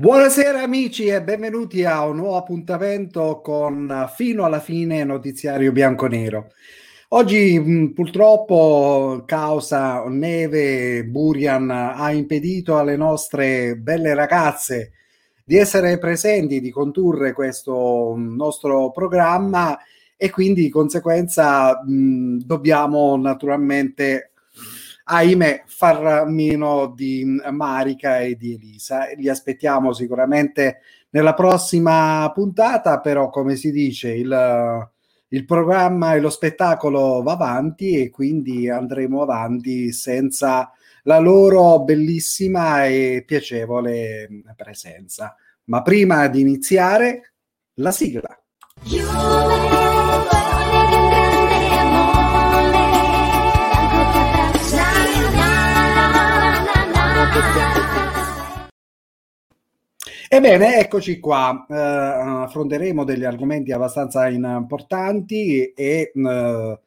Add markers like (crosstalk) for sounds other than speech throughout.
Buonasera amici e benvenuti a un nuovo appuntamento con Fino alla fine notiziario bianco-nero. Oggi purtroppo causa neve Burian ha impedito alle nostre belle ragazze di essere presenti, di condurre questo nostro programma e quindi di conseguenza mh, dobbiamo naturalmente ahimè, far meno di Marica e di Elisa. Li aspettiamo sicuramente nella prossima puntata, però come si dice, il, il programma e lo spettacolo va avanti e quindi andremo avanti senza la loro bellissima e piacevole presenza. Ma prima di iniziare, la sigla. Ebbene, eccoci qua. Eh, affronteremo degli argomenti abbastanza importanti e eh,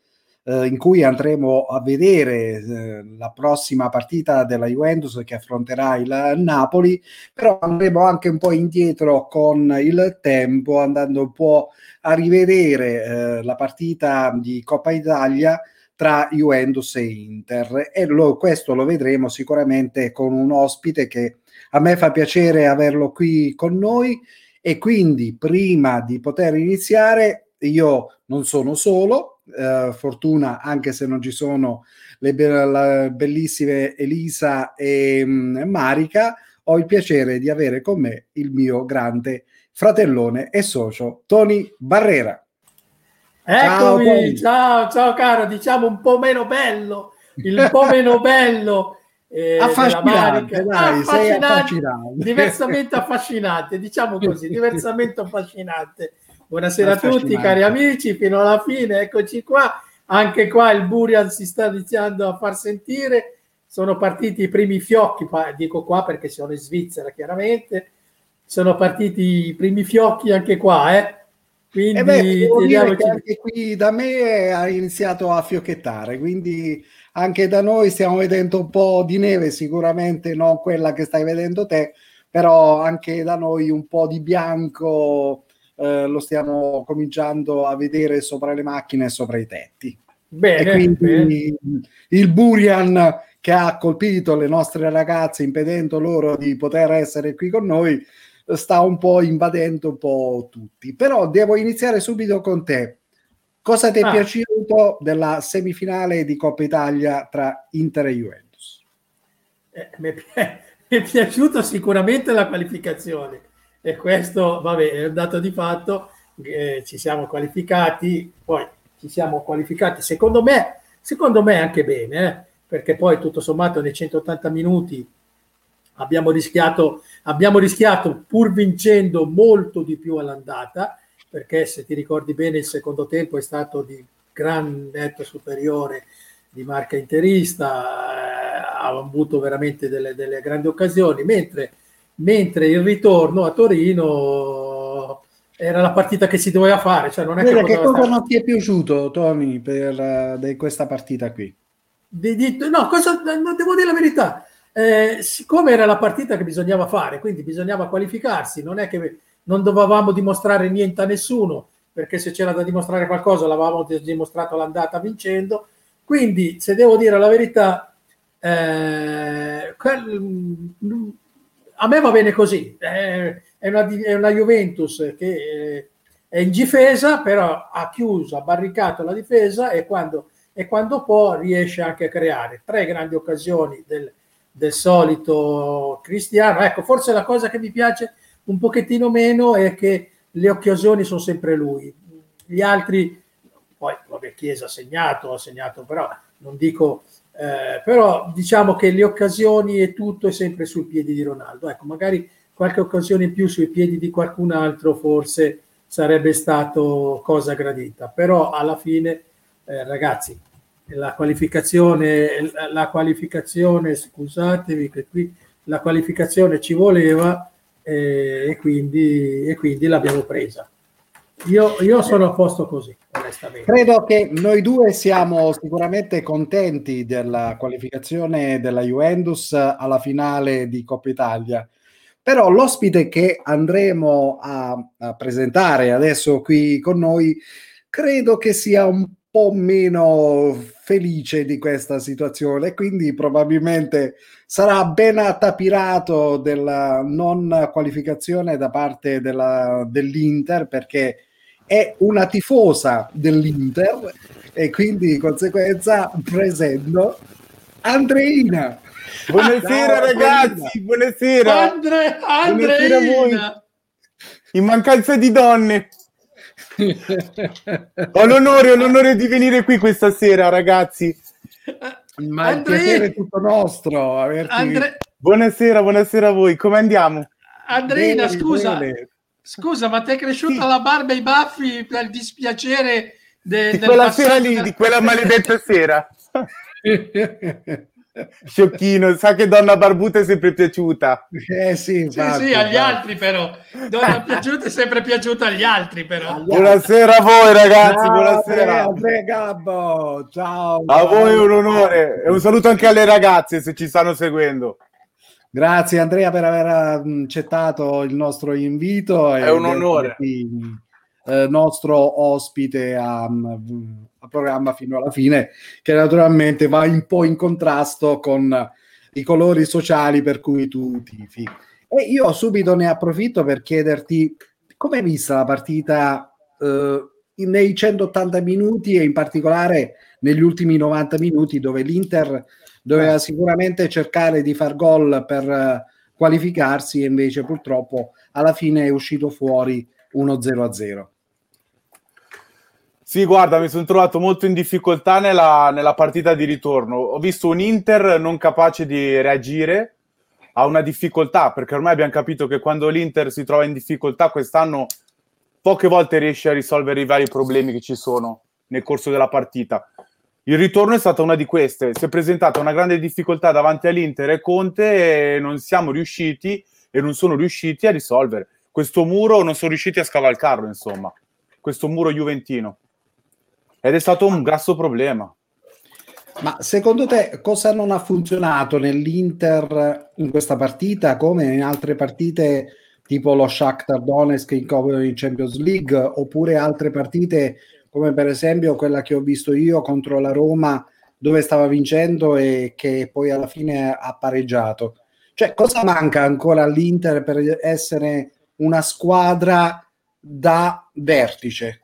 eh, in cui andremo a vedere eh, la prossima partita della Juventus che affronterà il Napoli, però andremo anche un po' indietro con il tempo, andando un po' a rivedere eh, la partita di Coppa Italia tra Juventus e Inter e lo, questo lo vedremo sicuramente con un ospite che a me fa piacere averlo qui con noi e quindi prima di poter iniziare io non sono solo, eh, fortuna anche se non ci sono le be- bellissime Elisa e um, Marica, ho il piacere di avere con me il mio grande fratellone e socio Tony Barrera. Eccomi, ciao, ciao, ciao caro, diciamo un po' meno bello, il po' meno bello eh, affascinante, dai, affascinante, affascinante. diversamente affascinante, diciamo (laughs) così, diversamente affascinante. Buonasera a tutti cari amici, fino alla fine, eccoci qua. Anche qua il Burian si sta iniziando a far sentire. Sono partiti i primi fiocchi, dico qua perché sono in Svizzera chiaramente. Sono partiti i primi fiocchi anche qua, eh. Quindi eh beh, anche qui da me ha iniziato a fiocchettare, quindi anche da noi stiamo vedendo un po' di neve, sicuramente non quella che stai vedendo te, però anche da noi un po' di bianco eh, lo stiamo cominciando a vedere sopra le macchine e sopra i tetti. Bene, e quindi bene. il Burian che ha colpito le nostre ragazze impedendo loro di poter essere qui con noi sta un po' invadendo un po' tutti. Però devo iniziare subito con te. Cosa ti è ah. piaciuto della semifinale di Coppa Italia tra Inter e Juventus? Eh, mi, è, (laughs) mi, è, piaciuta sicuramente la qualificazione e questo vabbè, è un dato di fatto. Eh, ci siamo qualificati, poi ci siamo qualificati secondo me, secondo me anche bene, eh, perché poi tutto sommato nei 180 minuti abbiamo rischiato, abbiamo rischiato pur vincendo molto di più all'andata perché se ti ricordi bene il secondo tempo è stato di gran netto superiore di marca interista, eh, ha avuto veramente delle, delle grandi occasioni, mentre, mentre, il ritorno a Torino era la partita che si doveva fare. Cioè non è che, che cosa non ti è piaciuto, Tony, per uh, questa partita qui? Di, di, no, cosa, no, devo dire la verità. Eh, siccome era la partita che bisognava fare, quindi bisognava qualificarsi, non è che non dovevamo dimostrare niente a nessuno, perché se c'era da dimostrare qualcosa l'avevamo dimostrato l'andata vincendo. Quindi, se devo dire la verità, eh, a me va bene così. Eh, è, una, è, una, Juventus che eh, è in difesa, però ha chiuso, ha barricato la difesa e quando, e quando può riesce anche a creare tre grandi occasioni del, del solito Cristiano. Ecco, forse la cosa che mi piace un pochettino meno è che le occasioni sono sempre lui. Gli altri, poi vabbè, Chiesa ha segnato, ha segnato, però non dico, eh, però diciamo che le occasioni e tutto è sempre sui piedi di Ronaldo. Ecco, magari qualche occasione in più sui piedi di qualcun altro forse sarebbe stato cosa gradita, però alla fine, eh, ragazzi, la qualificazione, la qualificazione, scusatevi che qui la qualificazione ci voleva, e, e, quindi, e quindi l'abbiamo presa. Io, io, sono a posto così, onestamente. Credo che noi due siamo sicuramente contenti della qualificazione della Juventus alla finale di Coppa Italia. Però l'ospite che andremo a, a presentare adesso qui con noi credo che sia un po' meno felice di questa situazione, quindi probabilmente sarà ben attapirato della non qualificazione da parte della, dell'Inter perché è una tifosa dell'Inter e quindi di conseguenza presento Andreina. Buonasera Ciao, ragazzi, buonasera. Andre, Andreina. Buonasera a voi. In mancanza di donne. Ho l'onore, ho l'onore di venire qui questa sera, ragazzi. Ma il piacere è tutto nostro. Averti... Andre... Buonasera, buonasera a voi. Come andiamo? Andreina, bene, scusa, bene. scusa, ma ti è cresciuta sì. la barba e i baffi per il dispiacere de, di quella sera lì, di quella maledetta sera. (laughs) Sciocchino, sa che donna barbuta è sempre piaciuta. Eh sì, infatti, sì, sì, agli altri però. Donna piaciuta è sempre piaciuta agli altri però. Buonasera a voi ragazzi, ciao, buonasera. Andrea Gabbo, ciao. A voi è un onore e un saluto anche alle ragazze se ci stanno seguendo. Grazie Andrea per aver accettato il nostro invito. È un onore. Qui eh, nostro ospite a, a, programma fino alla fine, che naturalmente va un po' in contrasto con i colori sociali per cui tu tifi. E io subito ne approfitto per chiederti come hai vista la partita eh, nei 180 minuti e in particolare negli ultimi 90 minuti dove l'Inter doveva sicuramente cercare di far gol per uh, qualificarsi e invece purtroppo alla fine è uscito fuori 1-0-0. Sì, guarda, mi sono trovato molto in difficoltà nella, nella, partita di ritorno. Ho visto un Inter non capace di reagire a una difficoltà, perché ormai abbiamo capito che quando l'Inter si trova in difficoltà quest'anno poche volte riesce a risolvere i vari problemi che ci sono nel corso della partita. Il ritorno è stata una di queste. Si è presentata una grande difficoltà davanti all'Inter e Conte e non siamo riusciti e non sono riusciti a risolvere. Questo muro non sono riusciti a scavalcarlo, insomma. Questo muro juventino. Ed è stato un grosso problema. Ma secondo te cosa non ha funzionato nell'Inter in questa partita come in altre partite tipo lo Shakhtar Donetsk in, Champions League oppure altre partite come per esempio quella che ho visto io contro la Roma dove stava vincendo e che poi alla fine ha pareggiato. Cioè cosa manca ancora all'Inter per essere una squadra da vertice?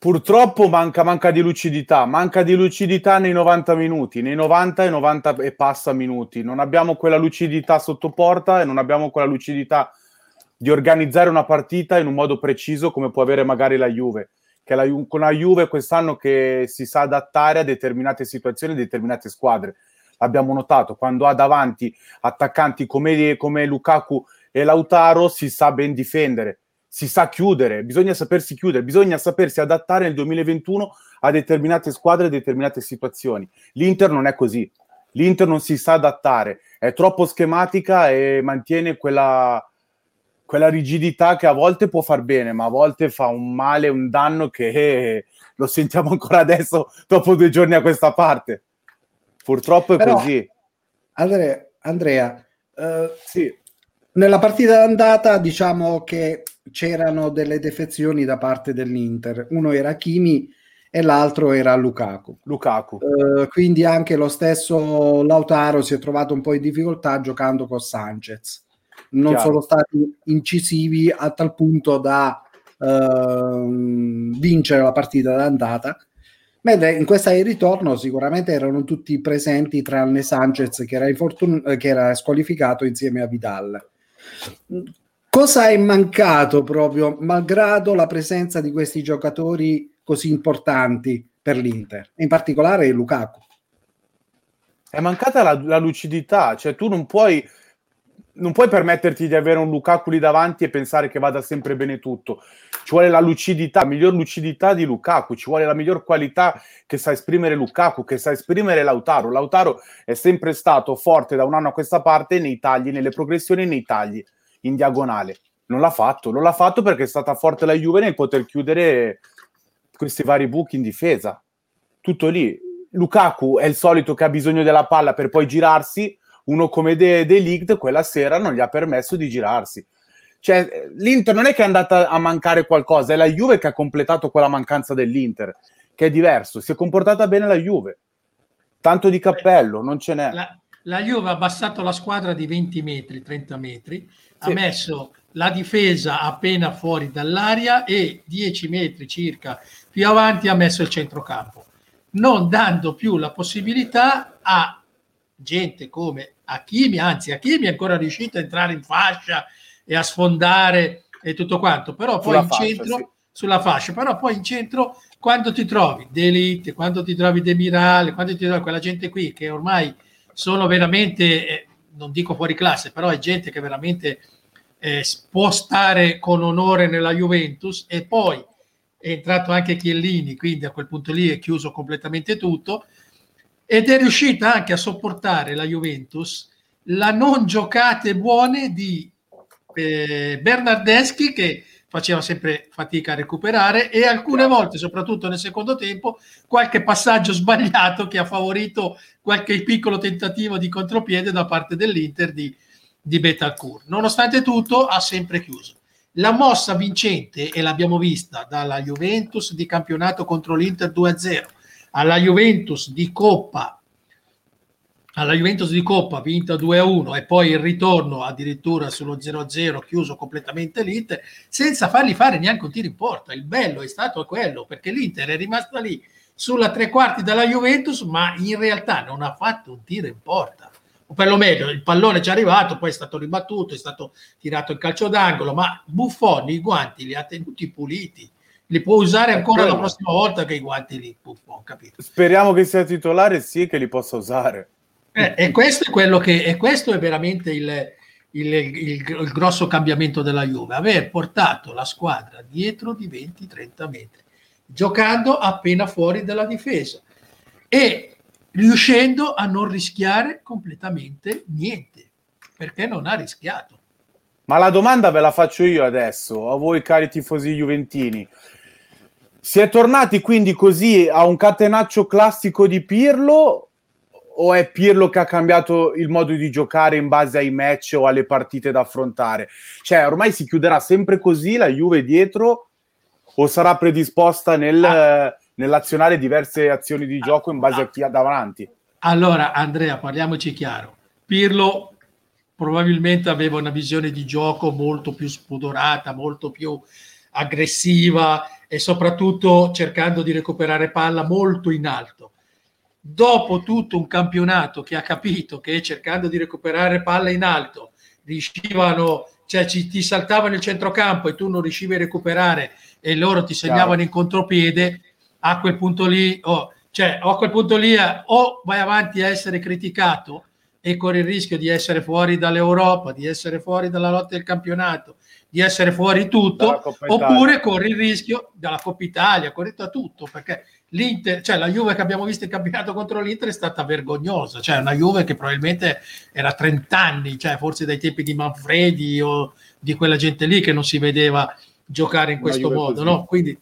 Purtroppo manca, manca, di lucidità, manca di lucidità nei 90 minuti, nei 90 e 90 e passa minuti. Non abbiamo quella lucidità sotto porta e non abbiamo quella lucidità di organizzare una partita in un modo preciso come può avere magari la Juve. Che la, con la Juve quest'anno che si sa adattare a determinate situazioni, a determinate squadre. L'abbiamo notato, quando ha davanti attaccanti come, come Lukaku e Lautaro si sa ben difendere si sa chiudere, bisogna sapersi chiudere, bisogna sapersi adattare nel 2021 a determinate squadre e determinate situazioni. L'Inter non è così. L'Inter non si sa adattare, è troppo schematica e mantiene quella, quella rigidità che a volte può far bene, ma a volte fa un male, un danno che eh, lo sentiamo ancora adesso, dopo due giorni a questa parte. Purtroppo è Però, così. Andrea, Andrea uh, sì. nella partita d'andata diciamo che c'erano delle defezioni da parte dell'Inter. Uno era Kimi e l'altro era Lukaku. Lukaku. Uh, quindi anche lo stesso Lautaro si è trovato un po' in difficoltà giocando con Sanchez. Non Chiaro. sono stati incisivi a tal punto da uh, vincere la partita d'andata. Mentre in questa di ritorno sicuramente erano tutti presenti tranne Sanchez che era, infortun- che era squalificato insieme a Vidal. Cosa è mancato proprio, malgrado la presenza di questi giocatori così importanti per l'Inter, in particolare Lukaku? È mancata la, la lucidità, cioè tu non puoi, non puoi permetterti di avere un Lukaku lì davanti e pensare che vada sempre bene tutto. Ci vuole la lucidità, la miglior lucidità di Lukaku, ci vuole la miglior qualità che sa esprimere Lukaku, che sa esprimere Lautaro. Lautaro è sempre stato forte da un anno a questa parte nei tagli, nelle progressioni e nei tagli in diagonale. Non l'ha fatto, non l'ha fatto perché è stata forte la Juve nel poter chiudere questi vari buchi in difesa. Tutto lì. Lukaku è il solito che ha bisogno della palla per poi girarsi, uno come De, De Ligt quella sera non gli ha permesso di girarsi. Cioè, l'Inter non è che è andata a mancare qualcosa, è la Juve che ha completato quella mancanza dell'Inter, che è diverso. Si è comportata bene la Juve. Tanto di cappello, non ce n'è. La, la Juve ha abbassato la squadra di 20 metri, 30 metri, sì. ha messo la difesa appena fuori dall'aria e 10 metri circa più avanti ha messo il centrocampo, non dando più la possibilità a gente come Hakimi, anzi Hakimi è ancora riuscito a entrare in fascia e a sfondare e tutto quanto, però poi sulla in fascia, centro sì. sulla fascia, però poi in centro quando ti trovi D'Elite, quando ti trovi Demirale, quando ti trovi quella gente qui che ormai sono veramente, eh, non dico fuori classe, però è gente che veramente eh, può stare con onore nella Juventus e poi è entrato anche Chiellini, quindi a quel punto lì è chiuso completamente tutto ed è riuscita anche a sopportare la Juventus la non giocate buone di eh, Bernardeschi che faceva sempre fatica a recuperare e alcune volte, soprattutto nel secondo tempo, qualche passaggio (laughs) sbagliato che ha favorito qualche piccolo tentativo di contropiede da parte dell'Inter di, di Betancourt. Nonostante tutto, ha sempre chiuso. La mossa vincente, e l'abbiamo vista dalla Juventus di campionato contro l'Inter 2-0, alla Juventus di Coppa alla Juventus di Coppa vinta 2-1 e poi il ritorno addirittura sullo 0-0 chiuso completamente l'Inter senza fargli fare neanche un tiro in porta. Il bello è stato quello perché l'Inter è rimasta lì sulla tre quarti della Juventus ma in realtà non ha fatto un tiro in porta o perlomeno il pallone ci è arrivato, poi è stato ribattuto, è stato tirato il calcio d'angolo, ma Buffon i guanti li ha tenuti puliti. Li può usare ancora la prossima volta che i guanti lì, Buffon, capito? Speriamo che sia titolare, sì, che li possa usare. Eh, e questo è quello che e questo è veramente il, il, il, il, grosso cambiamento della Juve, aver portato la squadra dietro di 20-30 metri, giocando appena fuori dalla difesa e riuscendo a non rischiare completamente niente, perché non ha rischiato. Ma la domanda ve la faccio io adesso, a voi cari tifosi juventini. Si è tornati quindi così a un catenaccio classico di Pirlo o è Pirlo che ha cambiato il modo di giocare in base ai match o alle partite da affrontare? Cioè, ormai si chiuderà sempre così la Juve dietro o sarà predisposta nel, ah. nell'azionare diverse azioni di gioco in base a chi ha davanti? Allora, Andrea, parliamoci chiaro. Pirlo probabilmente aveva una visione di gioco molto più spudorata, molto più aggressiva e soprattutto cercando di recuperare palla molto in alto dopo tutto un campionato che ha capito che cercando di recuperare palla in alto riuscivano, cioè ci, ti saltavano il centrocampo e tu non riuscivi a recuperare e loro ti segnavano Ciao. in contropiede, a quel punto lì, oh, cioè, a quel punto lì o vai avanti a essere criticato e corri il rischio di essere fuori dall'Europa, di essere fuori dalla lotta del campionato, di essere fuori tutto, oppure corri il rischio della Coppa Italia, corri da tutto, perché l'Inter, cioè la Juve che abbiamo visto in campionato contro l'Inter è stata vergognosa, cioè una Juve che probabilmente era 30 anni, cioè forse dai tempi di Manfredi o di quella gente lì che non si vedeva giocare in questo modo, no? Quindi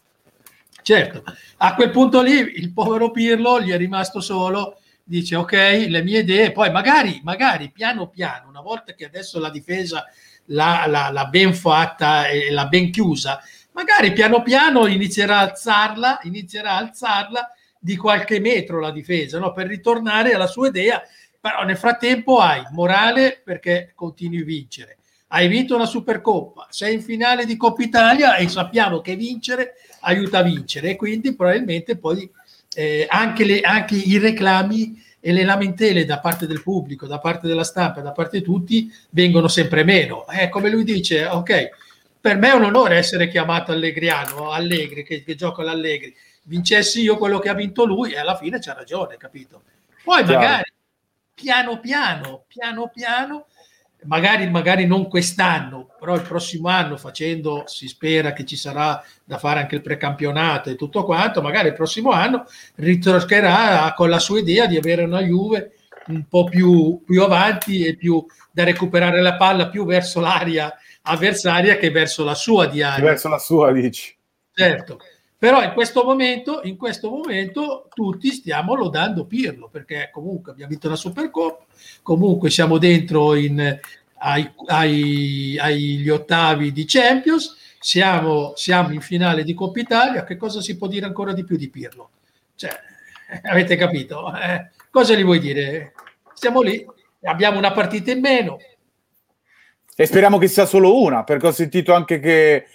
certo, a quel punto lì il povero Pirlo gli è rimasto solo, dice ok, le mie idee, poi magari, magari piano piano, una volta che adesso la difesa l'ha, l'ha, l'ha ben fatta e l'ha ben chiusa, magari piano piano inizierà a alzarla, inizierà a alzarla di qualche metro la difesa, no? per ritornare alla sua idea, però nel frattempo hai morale perché continui a vincere. Hai vinto una Supercoppa, sei in finale di Coppa Italia e sappiamo che vincere aiuta a vincere e quindi probabilmente poi eh, anche, le, anche i reclami e le lamentele da parte del pubblico, da parte della stampa, da parte di tutti vengono sempre meno. Eh, come lui dice, ok, per me è un onore essere chiamato Allegriano, Allegri, che, che gioca l'Allegri. Vincessi io quello che ha vinto lui e alla fine c'ha ragione, capito? Poi Chiaro. magari piano piano, piano piano, magari, magari non quest'anno, però il prossimo anno facendo, si spera che ci sarà da fare anche il precampionato e tutto quanto, magari il prossimo anno ritorcherà con la sua idea di avere una Juve un po' più, più avanti e più da recuperare la palla più verso l'aria avversaria che verso la sua di Verso la sua, dici. Certo, Però in questo, momento, in questo momento tutti stiamo lodando Pirlo perché comunque abbiamo vinto la Supercoppa, comunque siamo dentro in, ai, ai, agli ottavi di Champions, siamo, siamo, in finale di Coppa Italia, che cosa si può dire ancora di più di Pirlo? Cioè, (laughs) avete capito? Eh, cosa gli vuoi dire? Stiamo lì, abbiamo una partita in meno. E speriamo che sia solo una, perché ho sentito anche che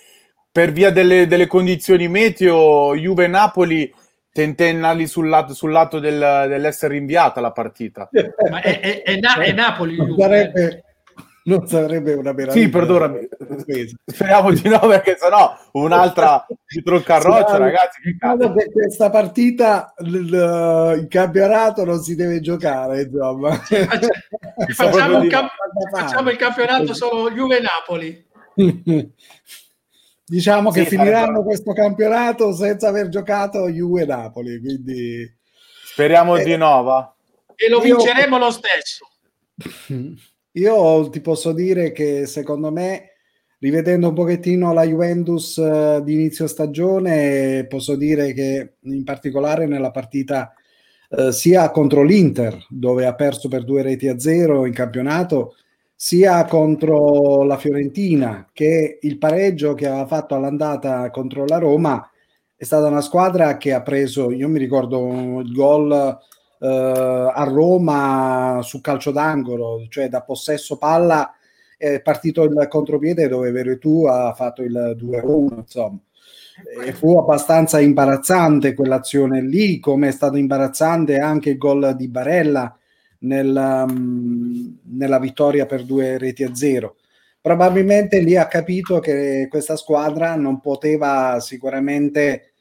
per via delle, delle condizioni meteo, Juve Napoli tentennali sul lato, sul lato del, dell'essere rinviata la partita. Ma è, è, è, Na- è Napoli. Sarebbe, non sarebbe, una meraviglia. Sì, perdonami. Speriamo di no, perché sennò un'altra dietro il carroccio, sì, ragazzi. Che, che questa partita il, il, campionato non si deve giocare, insomma. (laughs) facciamo, camp- facciamo il campionato solo Juve Napoli. (laughs) Diciamo sì, che finiranno sarebbe... questo campionato senza aver giocato Juve Napoli, quindi... Speriamo eh, di no, va. E lo vinceremo io... lo stesso. (laughs) Io ti posso dire che secondo me, rivedendo un pochettino la Juventus uh, di inizio stagione, posso dire che in particolare nella partita uh, sia contro l'Inter, dove ha perso per due reti a zero in campionato, sia contro la Fiorentina che il pareggio che aveva fatto all'andata contro la Roma è stata una squadra che ha preso, io mi ricordo il gol eh, a Roma su calcio d'angolo, cioè da possesso palla è partito il contropiede dove Veretù ha fatto il 2-1, insomma. E fu abbastanza imbarazzante quell'azione lì, come è stato imbarazzante anche il gol di Barella nella, um, nella vittoria per due reti a zero. Probabilmente lì ha capito che questa squadra non poteva sicuramente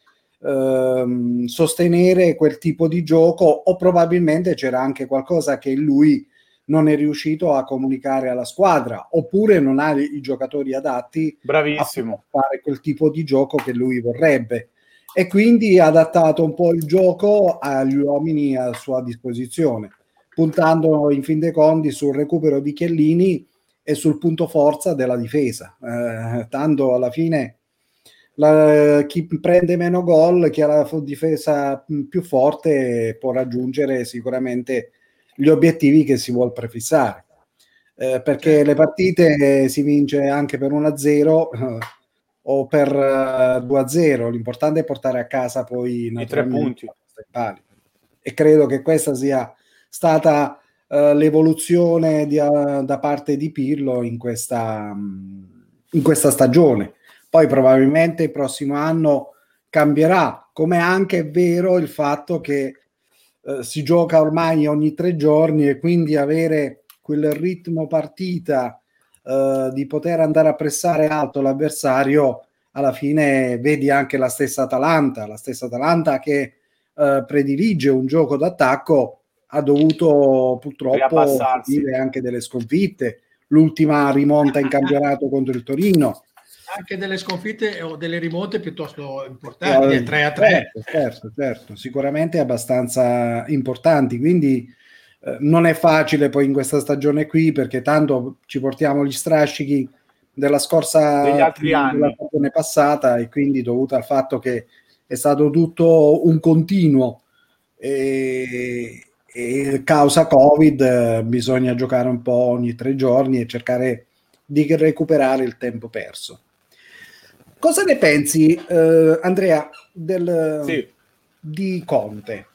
ehm, sostenere quel tipo di gioco o probabilmente c'era anche qualcosa che lui non è riuscito a comunicare alla squadra oppure non ha i giocatori adatti Bravissimo. a fare quel tipo di gioco che lui vorrebbe e quindi ha adattato un po' il gioco agli uomini a sua disposizione puntando in fin dei conti sul recupero di Chiellini e sul punto forza della difesa. Eh, tanto alla fine la, chi prende meno gol, chi ha la difesa più forte può raggiungere sicuramente gli obiettivi che si vuole prefissare. Eh, perché le partite si vince anche per 1-0 eh, o per eh, 2-0, l'importante è portare a casa poi i tre punti. E credo che questa sia stata uh, l'evoluzione di, uh, da parte di Pirlo in questa, um, in questa stagione. Poi probabilmente il prossimo anno cambierà, come anche è vero il fatto che uh, si gioca ormai ogni tre giorni e quindi avere quel ritmo partita di poter andare a pressare alto l'avversario alla fine vedi anche la stessa Atalanta, la stessa Atalanta che eh, predilige un gioco d'attacco ha dovuto purtroppo subire anche delle sconfitte. L'ultima rimonta in campionato contro il Torino. Anche delle sconfitte o delle rimonte piuttosto importanti, eh, 3 a 3. Certo, certo, certo, sicuramente abbastanza importanti. Quindi eh, non è facile poi in questa stagione qui perché tanto ci portiamo gli strascichi della scorsa degli altri anni. della stagione passata e quindi dovuto al fatto che è stato tutto un continuo e, e causa Covid eh, bisogna giocare un po' ogni tre giorni e cercare di recuperare il tempo perso. Cosa ne pensi, eh, Andrea, del, sì. di Conte?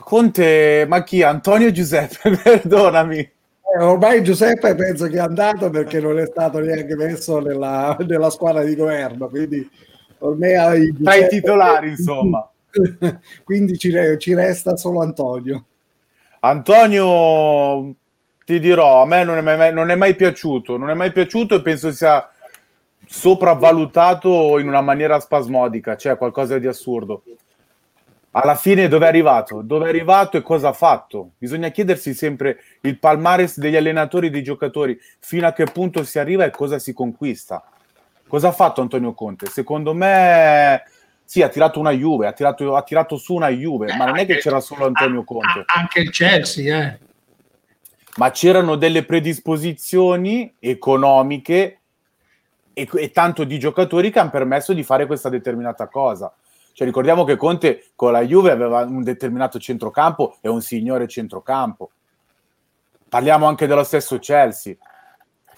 Conte, ma chi? Antonio Giuseppe, (laughs) perdonami. Eh, ormai Giuseppe penso che è andato perché non è stato neanche messo nella, nella squadra di governo, quindi ormai... Tra i titolari, insomma. (laughs) quindi ci, ci, resta solo Antonio. Antonio, ti dirò, a me non è, mai, non è mai piaciuto, non è mai piaciuto e penso sia sopravvalutato in una maniera spasmodica, cioè qualcosa di assurdo. Alla fine dove è arrivato? Dove è arrivato e cosa ha fatto? Bisogna chiedersi sempre il palmares degli allenatori e dei giocatori, fino a che punto si arriva e cosa si conquista. Cosa ha fatto Antonio Conte? Secondo me sì, ha tirato una Juve, ha tirato, ha tirato su una Juve, eh, ma non è che c'era solo Antonio Conte. Anche il Chelsea, eh. Ma c'erano delle predisposizioni economiche e, e tanto di giocatori che hanno permesso di fare questa determinata cosa. Cioè, ricordiamo che Conte con la Juve aveva un determinato centrocampo e un signore centrocampo. Parliamo anche dello stesso Chelsea.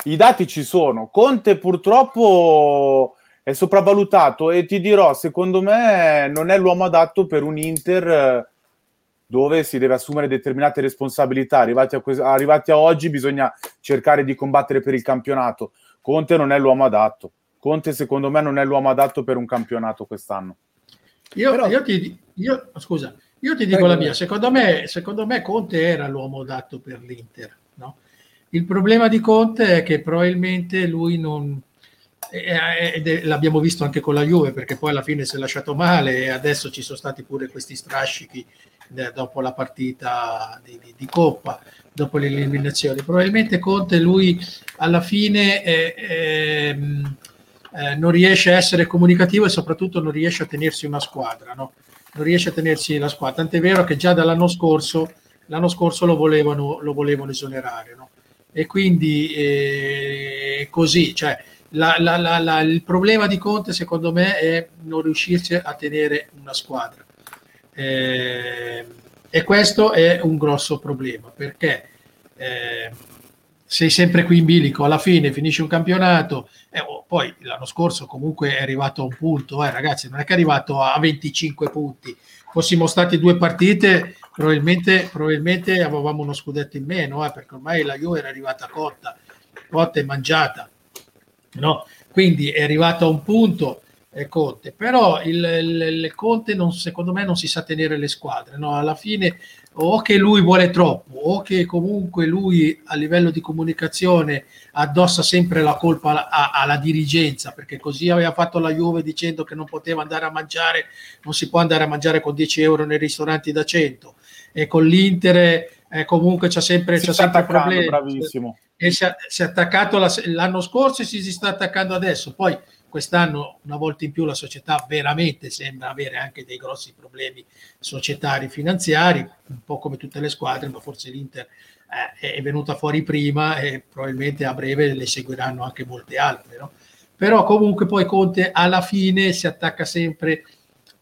I dati ci sono. Conte purtroppo è sopravvalutato e ti dirò, secondo me non è l'uomo adatto per un Inter eh, dove si deve assumere determinate responsabilità. Arrivati a, arrivati a oggi bisogna cercare di combattere per il campionato. Conte non è l'uomo adatto. Conte secondo me non è l'uomo adatto per un campionato quest'anno. Io, Però... io, ti, io, scusa, io ti dico Prego. la mia, secondo me, secondo me Conte era l'uomo adatto per l'Inter. No? Il problema di Conte è che probabilmente lui non... Eh, l'abbiamo visto anche con la Juve perché poi alla fine si è lasciato male e adesso ci sono stati pure questi strascichi dopo la partita di, di, di Coppa, dopo le eliminazioni. Probabilmente Conte lui alla fine eh, eh, eh, non riesce a essere comunicativo e soprattutto non riesce a tenersi una squadra, no? non riesce a tenersi la squadra. Tant'è vero che già dall'anno scorso, l'anno scorso lo volevano, lo volevano esonerare. No? E quindi eh, così, cioè, la, la, la, il problema di Conte secondo me è non riuscirci a tenere una squadra. Eh, e questo è un grosso problema perché eh, sei sempre qui in bilico, alla fine finisce un campionato, eh, oh, poi l'anno scorso comunque è arrivato a un punto, eh, ragazzi, non è che è arrivato a 25 punti, fossimo stati due partite, probabilmente, probabilmente avevamo uno scudetto in meno, eh, perché ormai la Juve era arrivata cotta, cotta e mangiata, no? quindi è arrivato a un punto Conte, però il, il, il, Conte non, secondo me non si sa tenere le squadre, no? alla fine o che lui vuole troppo o che comunque lui a livello di comunicazione addossa sempre la colpa alla, alla dirigenza perché così aveva fatto la Juve dicendo che non poteva andare a mangiare non si può andare a mangiare con 10 euro nei ristoranti da 100 e con l'Inter eh, comunque c'è sempre, c'è sempre problemi bravissimo. e si è, si è attaccato la, l'anno scorso e si, si sta attaccando adesso poi quest'anno una volta in più la società veramente sembra avere anche dei grossi problemi societari finanziari, un po' come tutte le squadre, ma forse l'Inter eh, è venuta fuori prima e probabilmente a breve le seguiranno anche molte altre. No? Però comunque poi Conte alla fine si attacca sempre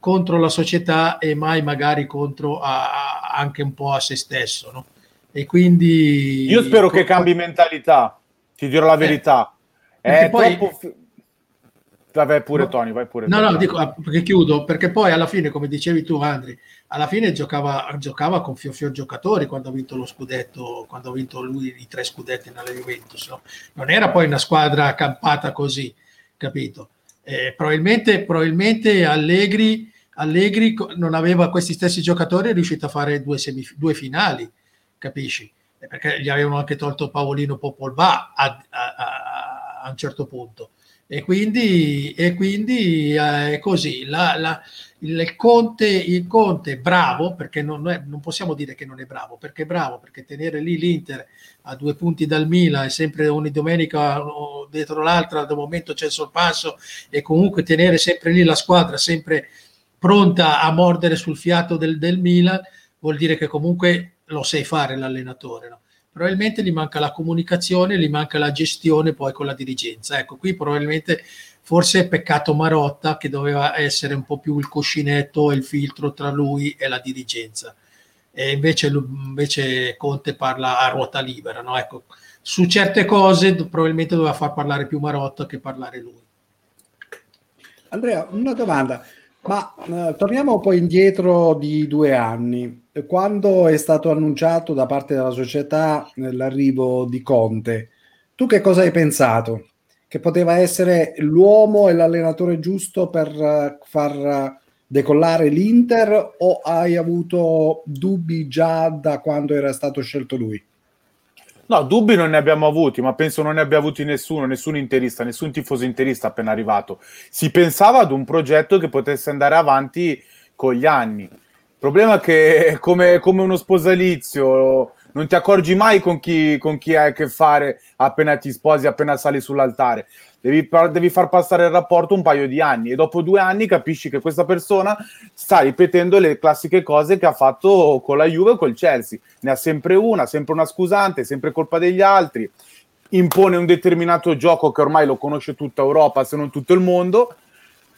contro la società e mai magari contro a, a, anche un po' a se stesso. No? E quindi... Io spero che cambi mentalità, ti dirò la eh, verità. Eh, è poi, troppo Vai pure Tony, vai pure. No, no, dico ah, perché chiudo, perché poi alla fine, come dicevi tu Andri, alla fine giocava, giocava con fior fior giocatori quando ha vinto lo scudetto, quando ha vinto lui i tre scudetti nella Juventus. No? Non era poi una squadra campata così, capito? Eh, probabilmente, probabilmente Allegri, Allegri non aveva questi stessi giocatori è riuscito a fare due, semif- due finali, capisci? Perché gli avevano anche tolto Paolino Popolva a, a, a, a un certo punto e quindi, e quindi eh, è così. La, la, il, Conte, il Conte bravo, perché non, è, non, possiamo dire che non è bravo, perché è bravo, perché tenere lì l'Inter a due punti dal Milan e sempre ogni domenica dietro l'altra, al momento c'è il sorpasso e comunque tenere sempre lì la squadra, sempre pronta a mordere sul fiato del, del Milan, vuol dire che comunque lo sai fare l'allenatore. No? Probabilmente gli manca la comunicazione, gli manca la gestione poi con la dirigenza. Ecco, qui probabilmente forse è peccato Marotta che doveva essere un po' più il cuscinetto e il filtro tra lui e la dirigenza. E invece, invece Conte parla a ruota libera. No? Ecco, su certe cose probabilmente doveva far parlare più Marotta che parlare lui. Andrea, una domanda. Ma eh, torniamo poi indietro di due anni, quando è stato annunciato da parte della società l'arrivo di Conte. Tu che cosa hai pensato? Che poteva essere l'uomo e l'allenatore giusto per uh, far decollare l'Inter o hai avuto dubbi già da quando era stato scelto lui? No, dubbi non ne abbiamo avuti, ma penso non ne abbia avuti nessuno, nessun interista, nessun tifoso interista appena arrivato. Si pensava ad un progetto che potesse andare avanti con gli anni. Il problema è che come, come uno sposalizio non ti accorgi mai con chi, con chi hai a che fare appena ti sposi, appena sali sull'altare. Devi, devi, far passare il rapporto un paio di anni e dopo due anni capisci che questa persona sta ripetendo le classiche cose che ha fatto con la Juve o col Chelsea. Ne ha sempre una, sempre una scusante, sempre colpa degli altri. impone un determinato gioco che ormai lo conosce tutta Europa, se non tutto il mondo.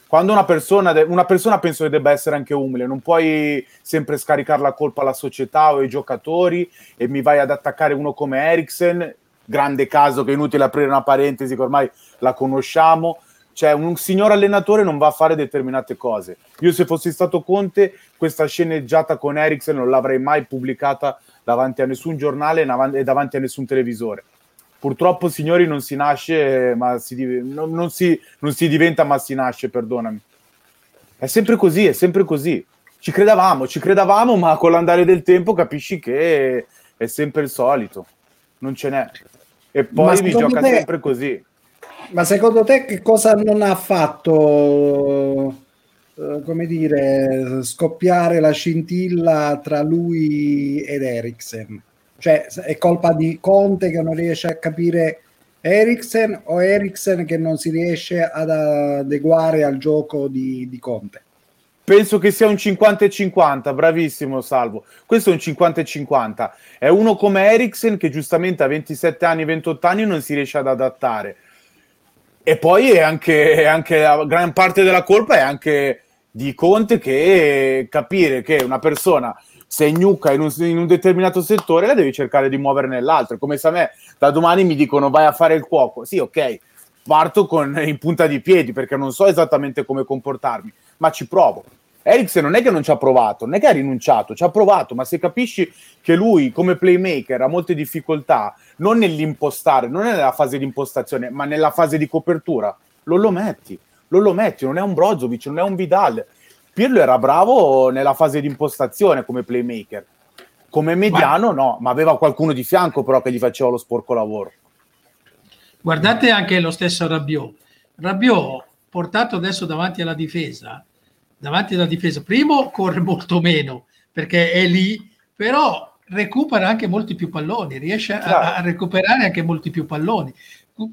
Quando una persona, una persona penso che debba essere anche umile, non puoi sempre scaricare la colpa alla società o ai giocatori e mi vai ad attaccare uno come Eriksen, grande caso che è inutile aprire una parentesi che ormai la conosciamo. Cioè, un signor allenatore non va a fare determinate cose. Io, se fossi stato Conte, questa sceneggiata con Eriksen non l'avrei mai pubblicata davanti a nessun giornale e davanti a nessun televisore purtroppo, signori, non si nasce, ma si, non, non, si, non si diventa, ma si nasce, perdonami. È sempre così, è sempre così. Ci credevamo, ci credevamo, ma con l'andare del tempo capisci che è sempre il solito. Non ce n'è. E poi mi gioca te, sempre così. Ma secondo te che cosa non ha fatto, eh, come dire, scoppiare la scintilla tra lui ed Eriksen? Cioè, è colpa di Conte che non riesce a capire Eriksen o Eriksen che non si riesce ad adeguare al gioco di, di Conte? Penso che sia un 50 50, bravissimo Salvo. Questo è un 50 50. È uno come Eriksen che giustamente a 27 anni, 28 anni non si riesce ad adattare. E poi è anche, è anche la gran parte della colpa è anche di Conte che capire che una persona se gnucca in un, in un, determinato settore, la devi cercare di muovere nell'altro. Come se a me da domani mi dicono vai a fare il cuoco. Sì, ok, parto con, in punta di piedi perché non so esattamente come comportarmi, ma ci provo. Eriksen non è che non ci ha provato, non è che ha rinunciato, ci ha provato, ma se capisci che lui come playmaker ha molte difficoltà, non nell'impostare, non nella fase di impostazione, ma nella fase di copertura, lo lo metti, lo lo metti, non è un Brozovic, non è un Vidal, Pirlo era bravo nella fase di impostazione come playmaker. Come mediano ma... no, ma aveva qualcuno di fianco però che gli faceva lo sporco lavoro. Guardate anche lo stesso Rabiot. Rabiot, portato adesso davanti alla difesa, davanti alla difesa, primo corre molto meno perché è lì, però recupera anche molti più palloni, riesce a, a recuperare anche molti più palloni.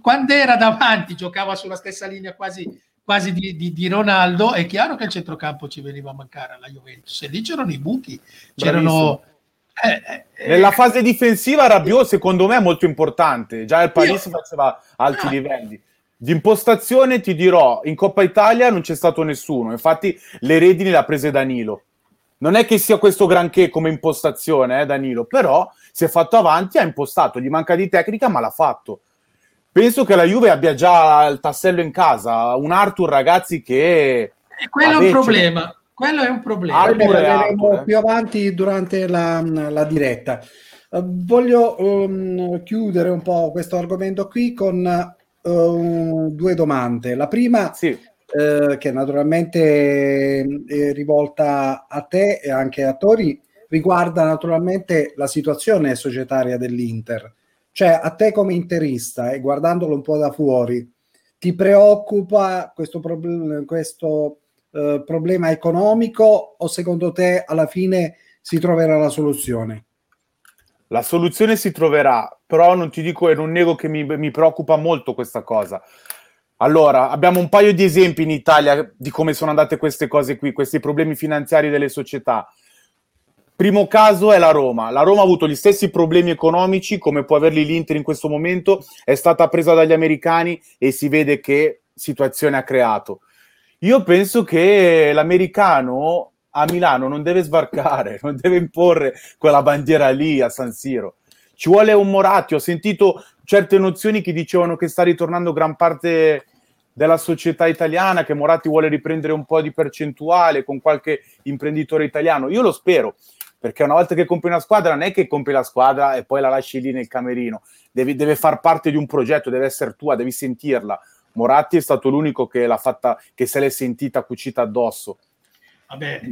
Quando era davanti giocava sulla stessa linea quasi quasi di, di, di, Ronaldo, è chiaro che il centrocampo ci veniva a mancare alla Juventus. E lì c'erano i buchi, c'erano... Eh, eh, Nella fase difensiva Rabiot secondo me è molto importante, già il Paris io... faceva alti ah. livelli. Di impostazione ti dirò, in Coppa Italia non c'è stato nessuno, infatti le redini le ha prese Danilo. Non è che sia questo granché come impostazione, eh, Danilo, però si è fatto avanti, ha impostato, gli manca di tecnica, ma l'ha fatto penso che la Juve abbia già il tassello in casa. Un Arthur, ragazzi, che. E quello è un problema. Quello è un problema. Arthur vedremo eh. più avanti durante la, la diretta. Uh, voglio um, chiudere un po' questo argomento qui con uh, due domande. La prima, sì. uh, che naturalmente è rivolta a te e anche a Tori, riguarda naturalmente la situazione societaria dell'Inter cioè, a te come interista e guardandolo un po' da fuori, ti preoccupa questo, prob- questo uh, problema economico o secondo te alla fine si troverà la soluzione? La soluzione si troverà, però non ti dico e non nego che mi, mi preoccupa molto questa cosa. Allora, abbiamo un paio di esempi in Italia di come sono andate queste cose qui, questi problemi finanziari delle società. Primo caso è la Roma. La Roma ha avuto gli stessi problemi economici come può averli l'Inter in questo momento, è stata presa dagli americani e si vede che situazione ha creato. Io penso che l'americano a Milano non deve sbarcare, (laughs) non deve imporre quella bandiera lì a San Siro. Ci vuole un Moratti. Ho sentito certe nozioni che dicevano che sta ritornando gran parte della società italiana, che Moratti vuole riprendere un po' di percentuale con qualche imprenditore italiano. Io lo spero perché una volta che compri una squadra non è che compri la squadra e poi la lasci lì nel camerino, devi, deve far parte di un progetto, deve essere tua, devi sentirla. Moratti è stato l'unico che l'ha fatta, che se l'è sentita cucita addosso. Vabbè,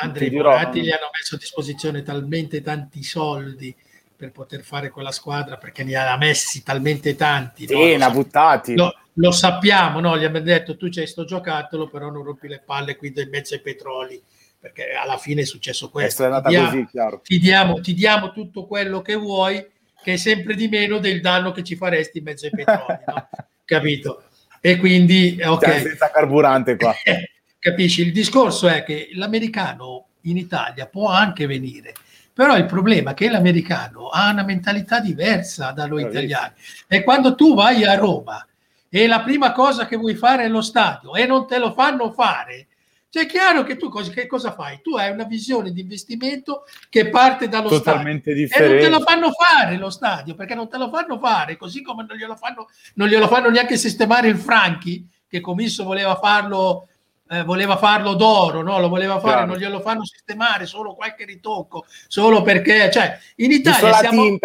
Andrea, Moratti gli hanno messo a disposizione talmente tanti soldi per poter fare quella squadra perché ne ha messi talmente tanti. Sì, no? ne ha buttati. Lo, lo sappiamo, no? gli abbiamo detto tu c'hai sto giocattolo, però non rompi le palle qui in mezzo ai petroli perché alla fine è successo questo. È ti, diamo, così, ti, diamo, ti, diamo, tutto quello che vuoi, che è sempre di meno del danno che ci faresti in mezzo ai petroli, no? (laughs) capito? E quindi, ok. Cioè, senza carburante qua. (laughs) Capisci? Il discorso è che l'americano in Italia può anche venire, Però il problema è che l'americano ha una mentalità diversa da noi italiani. E quando tu vai a Roma e la prima cosa che vuoi fare è lo stadio e non te lo fanno fare, cioè è chiaro che tu cosa, che cosa fai? Tu hai una visione di investimento che parte dallo Totalmente stadio differente. e non te lo fanno fare lo stadio perché non te lo fanno fare, così come non glielo fanno, non glielo fanno neanche sistemare il Franchi che Comisso voleva farlo eh, voleva farlo d'oro, no? lo voleva fare, Chiaro. non glielo fanno sistemare, solo qualche ritocco, solo perché, cioè, in Italia, siamo, eh,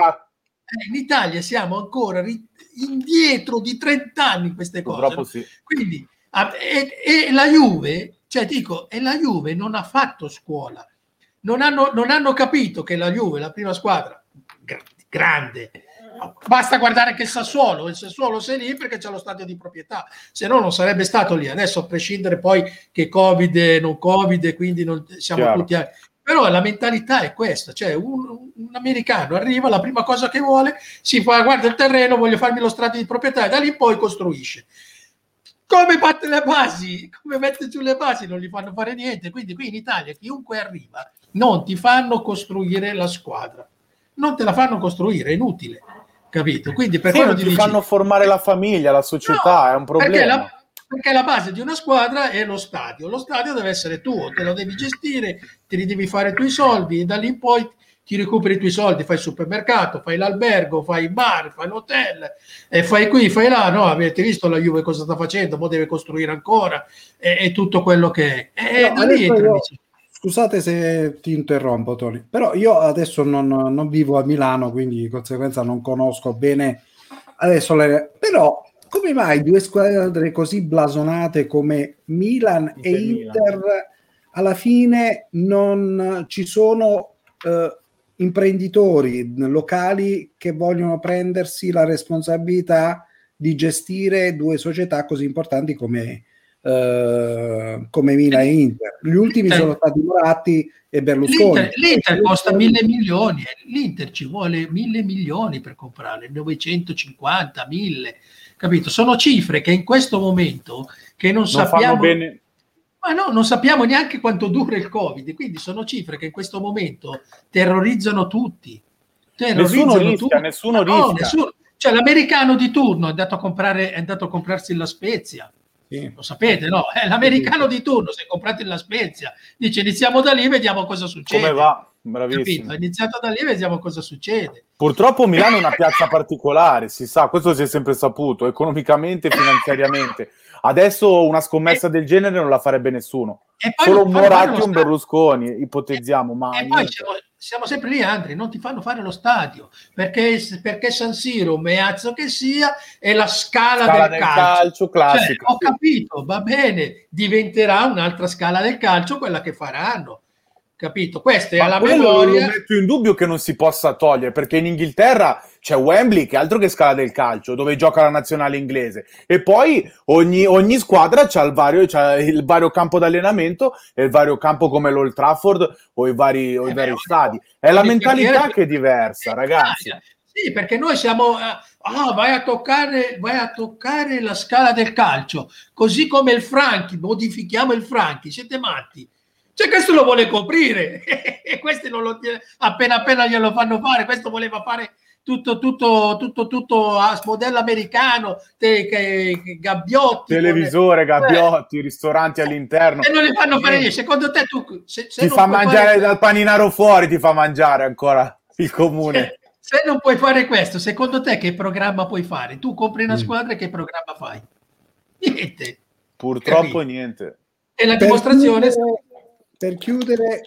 in Italia siamo ancora ri- indietro di 30 anni queste cose. No? sì. Quindi, e, e la Juve, cioè dico, e la Juve non ha fatto scuola, non hanno, non hanno capito che la Juve, la prima squadra, gra- grande, basta guardare che il Sassuolo, il Sassuolo sei lì perché c'è lo stadio di proprietà, se no non sarebbe stato lì. Adesso a prescindere poi che Covid e non Covid, quindi non, siamo Chiaro. tutti... A... Però la mentalità è questa, cioè un, un americano arriva, la prima cosa che vuole, si fa, guarda il terreno, voglio farmi lo stadio di proprietà e da lì poi costruisce. Come batte le basi, come mette giù le basi, non gli fanno fare niente. Quindi qui in Italia chiunque arriva non ti fanno costruire la squadra, non te la fanno costruire, è inutile, capito? Quindi per Sì, quello non ti dici- fanno formare la famiglia, la società, No, è un Perché problema. la, perché la base di una squadra è lo stadio. Lo stadio deve essere tuo, te lo devi gestire, te li devi fare tu i soldi e da lì in poi ti recuperi i tuoi soldi, fai il supermercato, fai l'albergo, fai il bar, fai l'hotel, e fai qui, fai là. No, avete visto la Juve cosa sta facendo? Poi deve costruire ancora e, e tutto quello che è. E No, da lì adesso entra, io- Scusate se ti interrompo, Tony, però io adesso non, non vivo a Milano, quindi di conseguenza non conosco bene adesso le... Però come mai due squadre così blasonate come Milan e Inter Milan. Inter alla fine non ci sono eh, imprenditori locali che vogliono prendersi la responsabilità di gestire due società così importanti come, eh, come Milan e Inter. Gli ultimi L'Inter- sono stati Moratti e Berlusconi. L'Inter, l'Inter costa mille milioni, eh. l'Inter ci vuole mille milioni per comprare, 950, 1000, capito? Sono cifre che in questo momento che non, Non sappiamo, fanno bene. Ma no, non sappiamo neanche quanto dura il Covid, quindi sono cifre che in questo momento terrorizzano tutti. Terrorizzano Nessuno rischia, tutti. nessuno no, rischia. nessuno- Cioè l'americano di turno è andato a comprare, è andato a comprarsi la Spezia, Sì. lo sapete, no? È l'americano di turno, se comprate la Spezia, dice iniziamo da lì, vediamo cosa succede. Come va? Bravissimo. È iniziato da lì, vediamo cosa succede. Purtroppo Milano è una piazza particolare, si sa, questo si è sempre saputo, economicamente e finanziariamente. Adesso una scommessa del genere non la farebbe nessuno. E poi Solo un Moratti e un. Berlusconi, ipotizziamo, ma E poi niente. Siamo, sempre lì, Andri, non ti fanno fare lo stadio perché, perché San Siro, meazzo che sia, è la scala, Scala del, del calcio. calcio Cioè, classica. ho capito, va bene, diventerà un'altra scala del calcio quella che faranno. Capito? Questa è Ma alla memoria. metto in dubbio che non si possa togliere, perché in Inghilterra c'è Wembley, che è altro che scala del calcio, dove gioca la nazionale inglese. E poi ogni, ogni squadra c'ha il, vario, c'ha il vario campo d'allenamento e il vario campo come l'Old Trafford o i vari, o i Eh vari stadi. È la mentalità che è diversa, ragazzi. Sì, perché noi siamo. eh, Ah, vai a, toccare, vai a toccare la scala del calcio, così come il Franchi, modifichiamo il Franchi, siete matti. Cioè, questo lo vuole coprire (laughs) e questi non lo appena appena glielo fanno fare. Questo voleva fare tutto, tutto, tutto, tutto a modello americano, te, che, che gabbiotti. Televisore, con- gabbiotti, ristoranti all'interno. Eh, e non li fanno fare niente. Secondo te, tu se, se Ti non fa mangiare fare- dal paninaro fuori, ti fa mangiare ancora il comune. Se non puoi fare questo, secondo te che programma puoi fare? Tu compri una Mm. squadra e che programma fai? Niente. Purtroppo Capito. niente. E la Per dimostrazione... chiudere, per chiudere,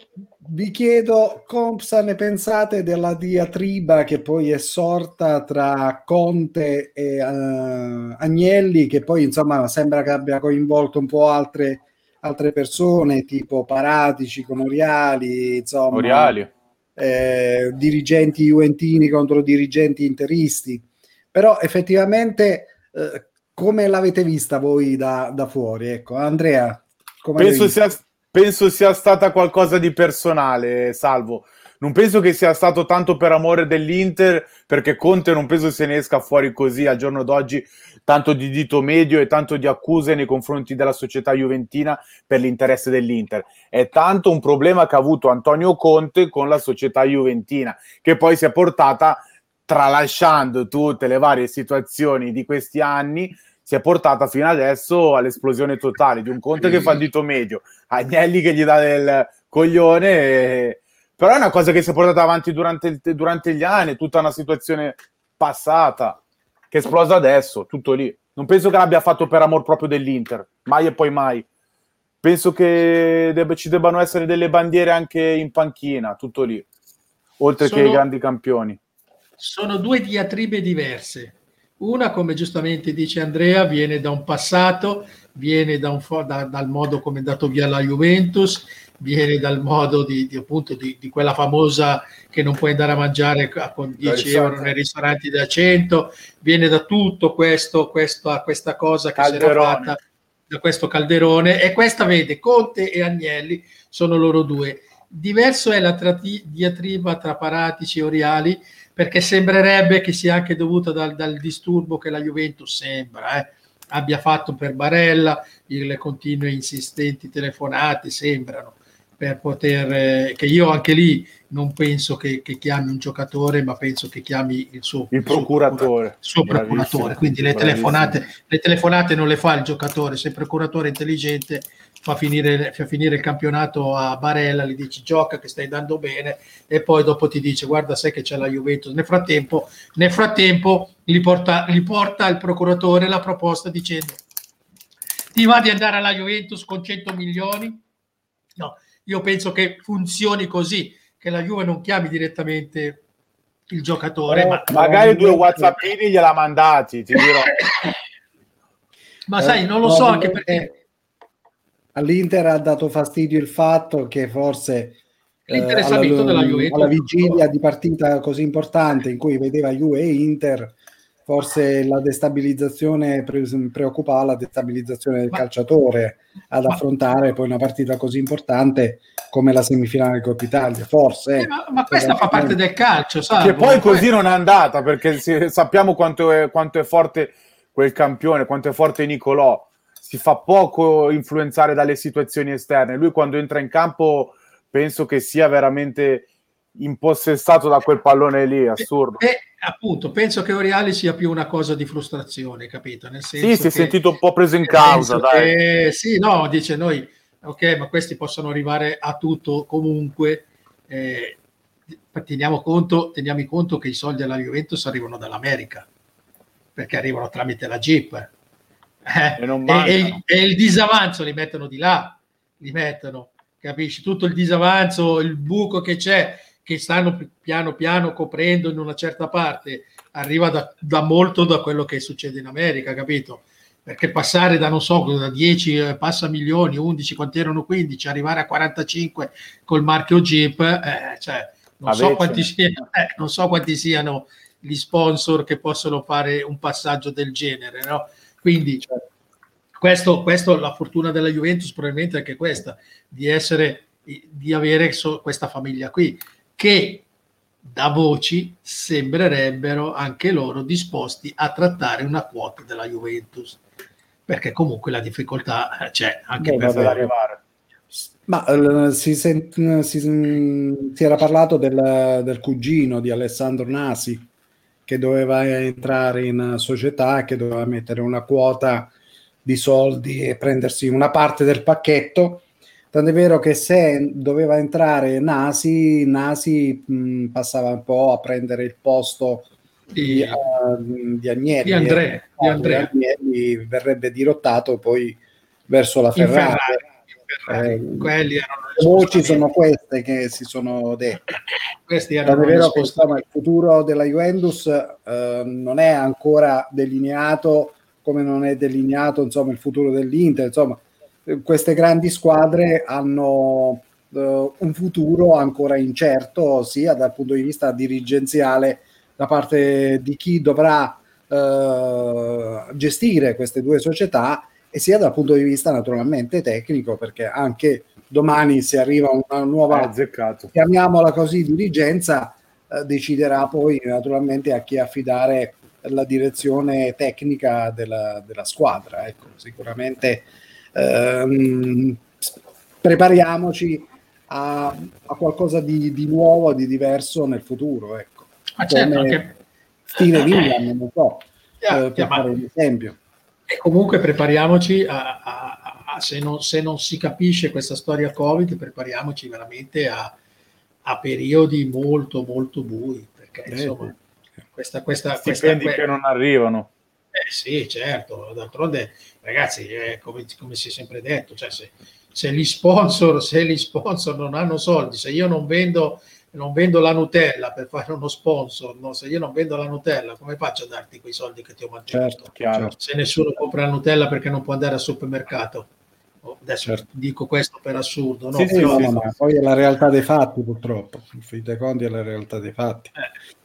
vi chiedo cosa ne pensate della diatriba che poi è sorta tra Conte e eh, Agnelli, che poi insomma sembra che abbia coinvolto un po' altre, altre persone, tipo Paratici con Oriali, insomma, Oriali. eh, dirigenti juventini contro dirigenti interisti. Però effettivamente, eh, come l'avete vista voi da, da fuori? Ecco, Andrea, come Penso sia, penso sia stata qualcosa di personale, Salvo, non penso che sia stato tanto per amore dell'Inter, perché Conte non penso se ne esca fuori così al giorno d'oggi, tanto di dito medio e tanto di accuse nei confronti della società juventina per l'interesse dell'Inter. È tanto un problema che ha avuto Antonio Conte con la società juventina, che poi si è portata, tralasciando tutte le varie situazioni di questi anni, si è portata fino adesso all'esplosione totale di un Conte che fa il dito medio, Agnelli che gli dà del coglione. E... Però è una cosa che si è portata avanti durante, il, durante gli anni, tutta una situazione passata che è esplosa adesso, tutto lì. Non penso che l'abbia fatto per amor proprio dell'Inter, mai e poi mai. Penso che deb- ci debbano essere delle bandiere anche in panchina, tutto lì, oltre sono, che i grandi campioni. Sono due diatribe diverse. Una, come giustamente dice Andrea, viene da un passato, viene da un da, dal modo come è andato via la Juventus, viene dal modo di, di appunto di, di, quella famosa che non puoi andare a mangiare con 10 euro nei ristoranti da 100, viene da tutto questo, questo questa cosa che Calderone. si era fatta da questo calderone e questa vede Conte e Agnelli sono loro due. Diverso è la trati- diatriba tra Paratici e Oriali perché sembrerebbe che sia anche dovuta dal, dal disturbo che la Juventus sembra eh, abbia fatto per Barella, le continue insistenti telefonate sembrano per poter, eh, che io anche lì non penso che, che, chiami un giocatore, ma penso che chiami il suo, il procuratore. Suo procuratore. Quindi le telefonate, le telefonate, non le fa il giocatore, se il procuratore è intelligente fa finire, fa finire, il campionato a Barella, gli dici gioca che stai dando bene e poi dopo ti dice guarda sai che c'è la Juventus. Nel frattempo, nel frattempo gli, porta, gli porta il procuratore la proposta dicendo ti va di andare alla Juventus con 100 milioni? No, io penso che funzioni così, che la Juve non chiami direttamente il giocatore. Oh, ma magari due whatsappini gliela mandati, ti dirò. (laughs) ma sai, non lo so anche perché... All'Inter ha dato fastidio il fatto che forse eh, alla, alla vigilia di partita così importante in cui vedeva Juve e Inter forse la destabilizzazione pre- preoccupava la destabilizzazione del ma, calciatore ad ma, affrontare poi una partita così importante come la semifinale di Coppa Italia forse. Eh, ma, ma questa fa parte del calcio sai? che poi così non è andata perché si, sappiamo quanto è, quanto è forte quel campione quanto è forte Nicolò si fa poco influenzare dalle situazioni esterne lui quando entra in campo penso che sia veramente impossessato da quel pallone lì assurdo e, appunto, penso che Oriali sia più una cosa di frustrazione, capito? Nel senso sì, si è sentito un po' preso in causa. Che, sì, no, dice noi, ok, ma questi possono arrivare a tutto comunque. Eh, teniamo, conto, teniamo conto che i soldi della Juventus arrivano dall'America, perché arrivano tramite la Jeep. Eh, e, e, il disavanzo li mettono di là, li mettono, capisci? Tutto il disavanzo, il buco che c'è che stanno piano piano coprendo in una certa parte arriva da, da, molto da quello che succede in America, capito? Perché passare da non so, da 10 eh, passa milioni, 11, quanti erano 15, arrivare a 45 col marchio Jeep, eh, cioè, non, so quanti siano, eh, non so quanti siano gli sponsor che possono fare un passaggio del genere, no? Quindi questo, questo, la fortuna della Juventus probabilmente è anche questa, di essere, di avere so, questa famiglia qui che da voci sembrerebbero anche loro disposti a trattare una quota della Juventus, perché comunque la difficoltà eh, c'è anche Beh, per arrivare. Ma uh, si, sent, si, si, era parlato del, del, cugino di Alessandro Nasi che doveva entrare in società, che doveva mettere una quota di soldi e prendersi una parte del pacchetto Tant'è vero che se doveva entrare Nasi, Nasi mh, passava un po' a prendere il posto di, uh, di Agnelli. Di Andrea. Eh, di Andrea. Agnelli verrebbe dirottato poi verso la Ferrari. Ferrari. Eh, Quelli erano le voci sono queste che si sono dette. Questi erano vero che insomma, il futuro della Juventus uh, non è ancora delineato come non è delineato insomma, il futuro dell'Inter. Insomma, queste grandi squadre hanno uh, un futuro ancora incerto, sia dal punto di vista dirigenziale da parte di chi dovrà uh, gestire queste due società, e sia dal punto di vista naturalmente tecnico, perché anche domani se arriva una nuova, Eh, chiamiamola così, dirigenza, eh, deciderà poi naturalmente a chi affidare la direzione tecnica della, della squadra. Ecco, sicuramente ehm, prepariamoci a, a qualcosa di, di, nuovo, di diverso nel futuro. Ecco. Ma certo, anche... stile Milan, non so, yeah, eh, per yeah, fare un esempio. E comunque prepariamoci a, a, a se, non, se, non, si capisce questa storia Covid, prepariamoci veramente a, a periodi molto molto bui, perché eh, insomma questa, questa, stipendi questa, che non arrivano. Eh sì, certo, d'altronde ragazzi, eh, come, come, si è sempre detto, cioè se, se, gli sponsor, se gli sponsor non hanno soldi, se io non vendo, non vendo la Nutella per fare uno sponsor, no? se io non vendo la Nutella, come faccio a darti quei soldi che ti ho mantenuto? Certo, se nessuno compra la Nutella perché non può andare al supermercato. Oh, adesso certo. dico questo per assurdo, no? Sì, sì, no, no, poi è la realtà dei fatti, purtroppo. Il fin dei conti è la realtà dei fatti. Eh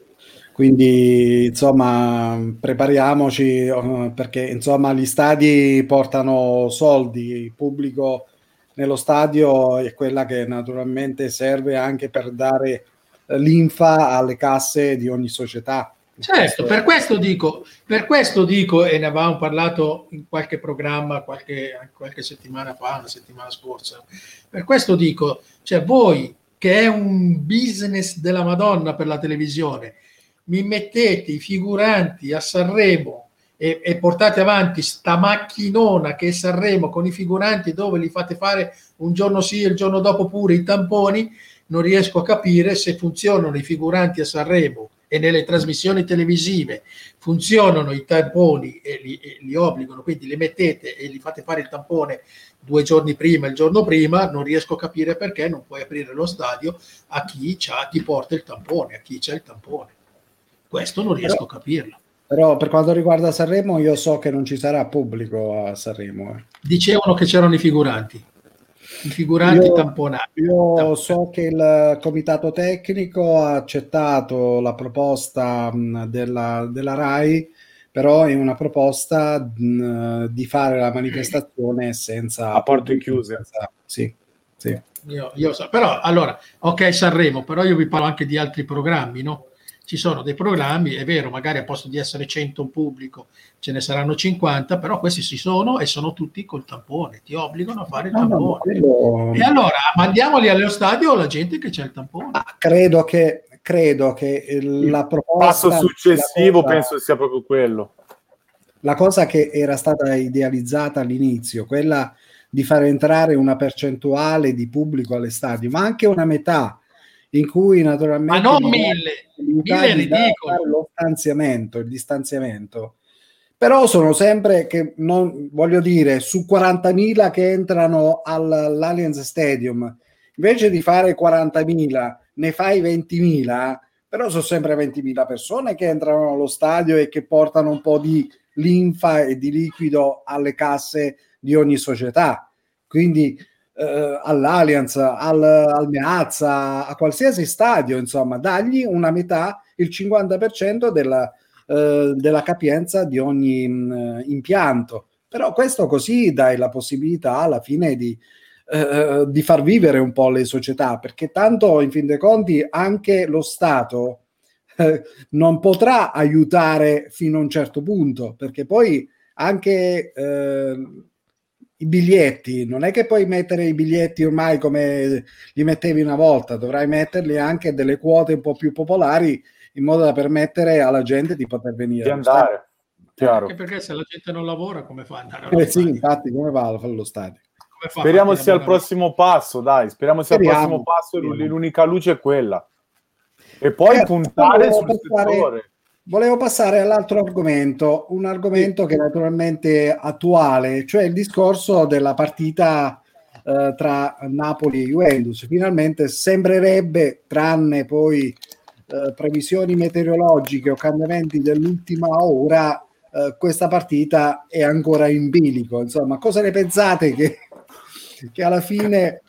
quindi, insomma, prepariamoci eh, perché insomma gli stadi portano soldi, il pubblico nello stadio è quella che naturalmente serve anche per dare linfa alle casse di ogni società. Certo, per questo dico, per questo dico, e ne avevamo parlato in qualche programma qualche, qualche settimana fa, una settimana scorsa, per questo dico, cioè voi che è un business della Madonna per la televisione, mi mettete i figuranti a Sanremo e, e, portate avanti sta macchinona che è Sanremo con i figuranti dove li fate fare un giorno sì e il giorno dopo pure i tamponi, non riesco a capire se funzionano i figuranti a Sanremo e nelle trasmissioni televisive funzionano i tamponi e li, e li obbligano, quindi li mettete e li fate fare il tampone due giorni prima, il giorno prima, non riesco a capire perché non puoi aprire lo stadio a chi, ti porta il tampone, a chi c'è il tampone. Questo non riesco però, a capirlo. Però per quanto riguarda Sanremo, io so che non ci sarà pubblico a Sanremo. Eh. Dicevano che c'erano i figuranti. I figuranti io, tamponati. Io so che il comitato tecnico ha accettato la proposta della, della RAI, però è una proposta mh, di fare la manifestazione senza... A porte chiuse. Senza, sì, sì. Io, io so, però, allora, ok Sanremo, però io vi parlo anche di altri programmi, no? Ci sono dei programmi, è vero, magari a posto di essere 100 un pubblico ce ne saranno 50, però questi ci sono e sono tutti col tampone, ti obbligano a fare il tampone. No, no. E allora mandiamoli allo stadio la gente che c'è il tampone. Ah, credo che, credo che la proposta... Il passo successivo cosa, penso sia proprio quello. La cosa che era stata idealizzata all'inizio, quella di far entrare una percentuale di pubblico alle stadio, ma anche una metà in cui naturalmente... Ma non mille, mille è ridicolo. Lo stanziamento, il distanziamento. Però sono sempre che, non, voglio dire, su 40.000 che entrano all'Allianz Stadium, invece di fare 40.000, ne fai 20.000, però sono sempre 20.000 persone che entrano allo stadio e che portano un po' di linfa e di liquido alle casse di ogni società. Quindi eh, all'Allianz, al, al Meazza, a qualsiasi stadio, insomma, dagli una metà, il 50% della, eh, della capienza di ogni mh, mm, impianto. Però questo così dai la possibilità alla fine di, eh, di far vivere un po' le società, perché tanto in fin dei conti anche lo Stato eh, non potrà aiutare fino a un certo punto, perché poi anche eh, i biglietti, non è che puoi mettere i biglietti ormai come li mettevi una volta, dovrai metterli anche delle quote un po' più popolari in modo da permettere alla gente di poter venire. Di andare, chiaro. Anche perché se la gente non lavora, come fa ad andare? Eh sì, infatti, come va a fare lo stadio? Speriamo sia il prossimo passo, dai, speriamo sia speriamo. il prossimo passo, l'unica luce è quella. E poi eh, puntare sul settore Volevo passare all'altro argomento, un argomento che è naturalmente attuale, cioè il discorso della partita eh, tra Napoli e Juventus. Finalmente sembrerebbe, tranne poi eh, previsioni meteorologiche o cambiamenti dell'ultima ora, eh, questa partita è ancora in bilico. Insomma, cosa ne pensate che, che alla fine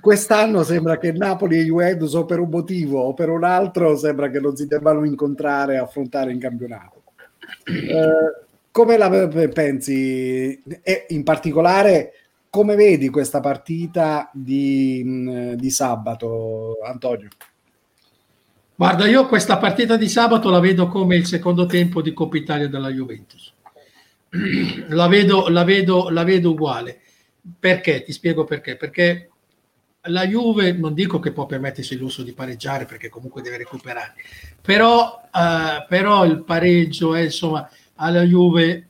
quest'anno sembra che Napoli e Juventus o per un motivo o per un altro sembra che non si debbano incontrare e affrontare in campionato. Eh, come la pensi? E in particolare come vedi questa partita di, di sabato, Antonio? Guarda, io questa partita di sabato la vedo come il secondo tempo di Coppa Italia della Juventus. (clears throat) La vedo, la vedo, la vedo uguale. Perché? Ti spiego perché. Perché la Juve non dico che può permettersi il lusso di pareggiare perché comunque deve recuperare, però, uh, però il pareggio è insomma alla Juve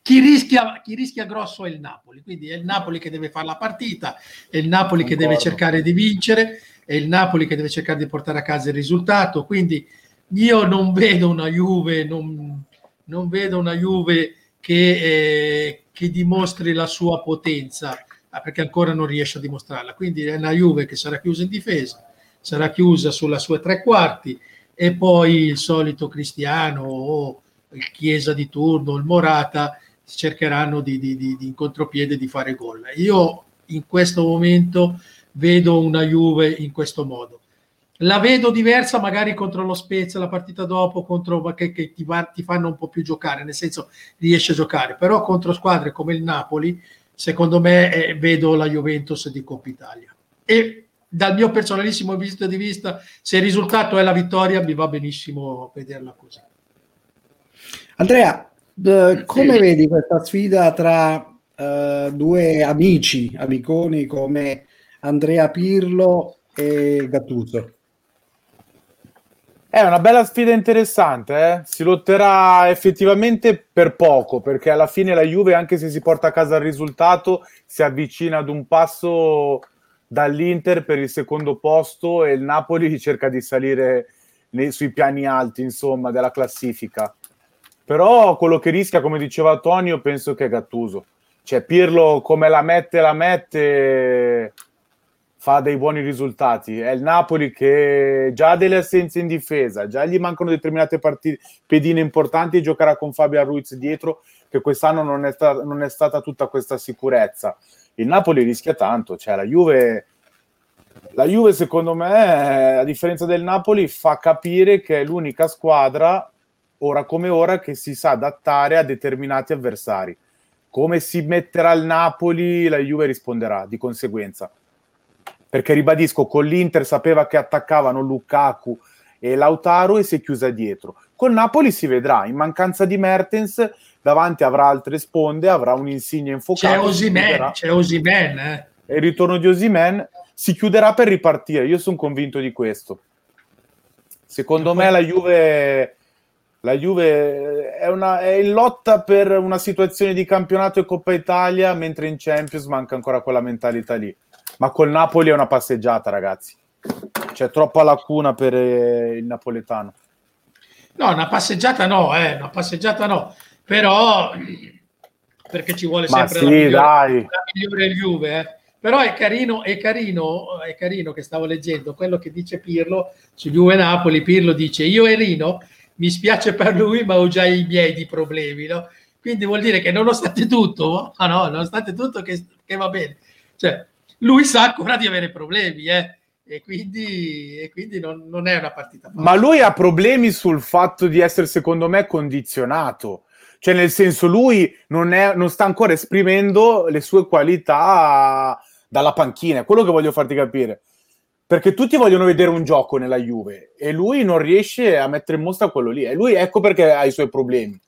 chi rischia, chi rischia grosso è il Napoli, quindi è il Napoli che deve fare la partita, è il Napoli Concordo. che deve cercare di vincere, è il Napoli che deve cercare di portare a casa il risultato, quindi io non vedo una Juve, non, non vedo una Juve che, eh, che dimostri la sua potenza, perché ancora non riesce a dimostrarla, quindi è una Juve che sarà chiusa in difesa, sarà chiusa sulla sua tre quarti e poi il solito Cristiano o il Chiesa di turno, il Morata cercheranno di, di, di, di in contropiede di fare gol. Io in questo momento vedo una Juve in questo modo. La vedo diversa magari contro lo Spezia la partita dopo, contro, che, che ti, va, ti, fanno un po' più giocare, nel senso riesce a giocare, però contro squadre come il Napoli, secondo me eh, vedo la Juventus di Coppa Italia. E dal mio personalissimo punto di vista, se il risultato è la vittoria, mi va benissimo vederla così. Andrea, Uh, come sì. vedi questa sfida tra uh, due amici, amiconi come Andrea Pirlo e Gattuso? È una bella sfida interessante, eh? si lotterà effettivamente per poco, perché alla fine la Juve, anche se si porta a casa il risultato, si avvicina ad un passo dall'Inter per il secondo posto e il Napoli cerca di salire nei, sui piani alti, insomma, della classifica. Però quello che rischia, come diceva Antonio, penso che è Gattuso. Cioè Pirlo come la mette, la mette, fa dei buoni risultati. È il Napoli che già ha delle assenze in difesa, già gli mancano determinate partite, pedine importanti giocherà con Fabio Ruiz dietro, che quest'anno non è, sta- non è stata tutta questa sicurezza. Il Napoli rischia tanto, cioè la Juve la Juve, secondo me, a differenza del Napoli, fa capire che è l'unica squadra ora come ora che si sa adattare a determinati avversari. Come si metterà il Napoli, la Juve risponderà di conseguenza. Perché ribadisco, con l'Inter sapeva che attaccavano Lukaku e Lautaro e si è chiusa dietro. Con Napoli si vedrà, in mancanza di Mertens, davanti avrà altre sponde, avrà un insigne infocato. C'è Osimen, c'è Osimen. Eh. E il ritorno di Osimen si chiuderà per ripartire, io sono convinto di questo. Secondo me la Juve la Juve è, una, è, in lotta per una situazione di campionato e Coppa Italia, mentre in Champions manca ancora quella mentalità lì. Ma col Napoli è una passeggiata, ragazzi. C'è troppa lacuna per eh, il napoletano. No, una passeggiata no, eh, una passeggiata no. Però perché ci vuole sempre sì, la, migliore, la migliore Juve, eh. Però è carino, è carino, è carino che stavo leggendo quello che dice Pirlo su Juve Napoli. Pirlo dice: Io e Rino mi spiace per lui, ma ho già i miei di problemi, no? Quindi vuol dire che nonostante tutto, ah no, nonostante tutto che, che va bene, cioè lui sa ancora di avere problemi, eh? E quindi, e quindi non, non, è una partita facile. Ma lui ha problemi sul fatto di essere, secondo me, condizionato. Cioè, nel senso, lui non, è, non sta ancora esprimendo le sue qualità dalla panchina. È quello che voglio farti capire perché tutti vogliono vedere un gioco nella Juve e lui non riesce a mettere in mostra quello lì. E lui ecco perché ha i suoi problemi.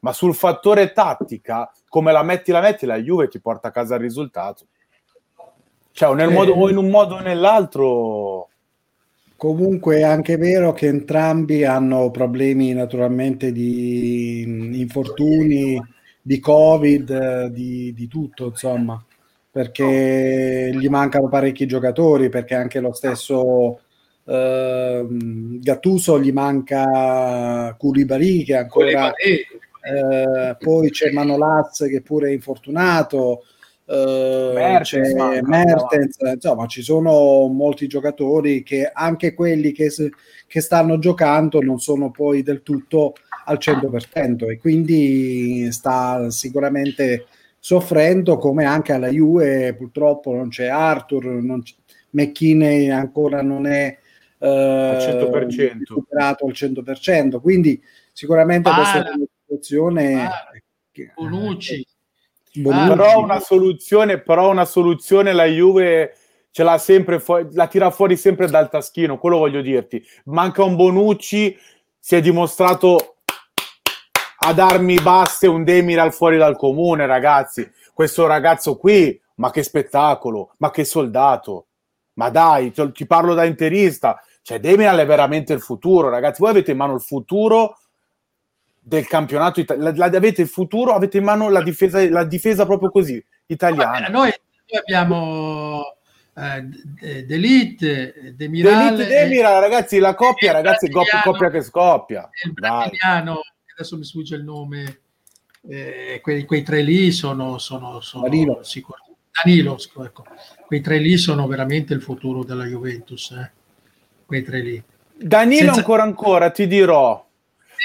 Ma sul fattore tattica, come la metti, la metti, la Juve ti porta a casa il risultato. Cioè, o, nel modo, o in un modo o nell'altro. Comunque è anche vero che entrambi hanno problemi naturalmente di infortuni, di Covid, di, di tutto, insomma perché gli mancano parecchi giocatori, perché anche lo stesso eh, Gattuso gli manca Koulibaly che ancora eh, poi c'è Manolaz che pure è infortunato eh, Mertens, c'è Mertens insomma ci sono molti giocatori che anche quelli che, che stanno giocando non sono poi del tutto al 100% e quindi sta sicuramente soffrendo come anche alla Juve purtroppo non c'è Arthur, non c'è, McKinney ancora non è eh, al 100%. recuperato al 100%, quindi sicuramente Bala, questa è una situazione Bonucci Ah, però una soluzione, però una soluzione la Juve ce l'ha sempre fuori, la tira fuori sempre dal taschino, quello voglio dirti. Manca un Bonucci, si è dimostrato ad armi basse un Demiral fuori dal comune, ragazzi. Questo ragazzo qui, ma che spettacolo, ma che soldato. Ma dai, ti parlo da interista. Cioè, Demiral è veramente il futuro, ragazzi. Voi avete in mano il futuro del campionato italiano. Avete il futuro, avete in mano la difesa, la difesa proprio così, italiana. Noi, noi abbiamo eh, D'Elite, Demiral. D'Elite, Demiral, ragazzi, la coppia, ragazzi, coppia che scoppia. Il brasiliano, adesso mi sfugge il nome, eh, quei, quei, tre lì sono, sono, sono Danilo. sicuri. Danilo, ecco. quei tre lì sono veramente il futuro della Juventus, eh. quei tre lì. Danilo Senza... ancora ancora, ti dirò,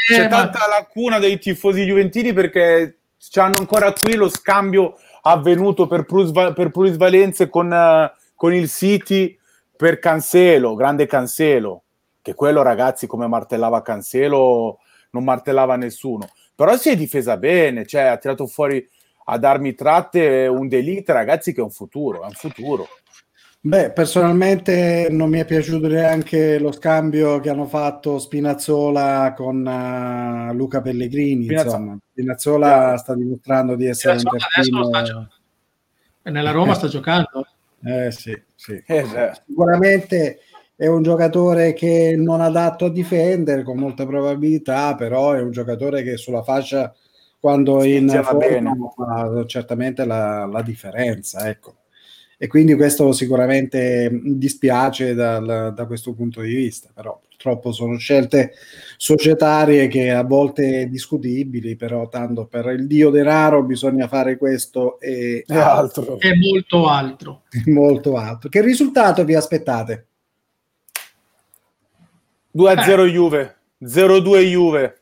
eh, c'è ma... tanta lacuna dei tifosi juventini perché hanno ancora qui lo scambio avvenuto per, per plusvalenze con, uh, con il City per Cancelo, grande Cancelo, che quello ragazzi come martellava Cancelo non martellava nessuno, però si è difesa bene, cioè ha tirato fuori a darmi tratte un delite ragazzi che è un futuro, è un futuro. Beh, personalmente non mi è piaciuto neanche lo scambio che hanno fatto Spinazzola con uh, Luca Pellegrini. Spinazzola, insomma. Spinazzola sta dimostrando di essere un terzino. Nella Roma sta giocando. Eh sì, sì. Eh, Sicuramente è un giocatore che non è adatto a difendere con molta probabilità, però è un giocatore che sulla fascia quando sì, in forma fa certamente la, la differenza, ecco e quindi questo sicuramente dispiace dal, da questo punto di vista, però purtroppo sono scelte societarie che a volte discutibili, però tanto per il dio denaro bisogna fare questo e, e altro. E molto altro. (laughs) molto altro. Che risultato vi aspettate? 2-0 eh. Juve, 0-2 Juve.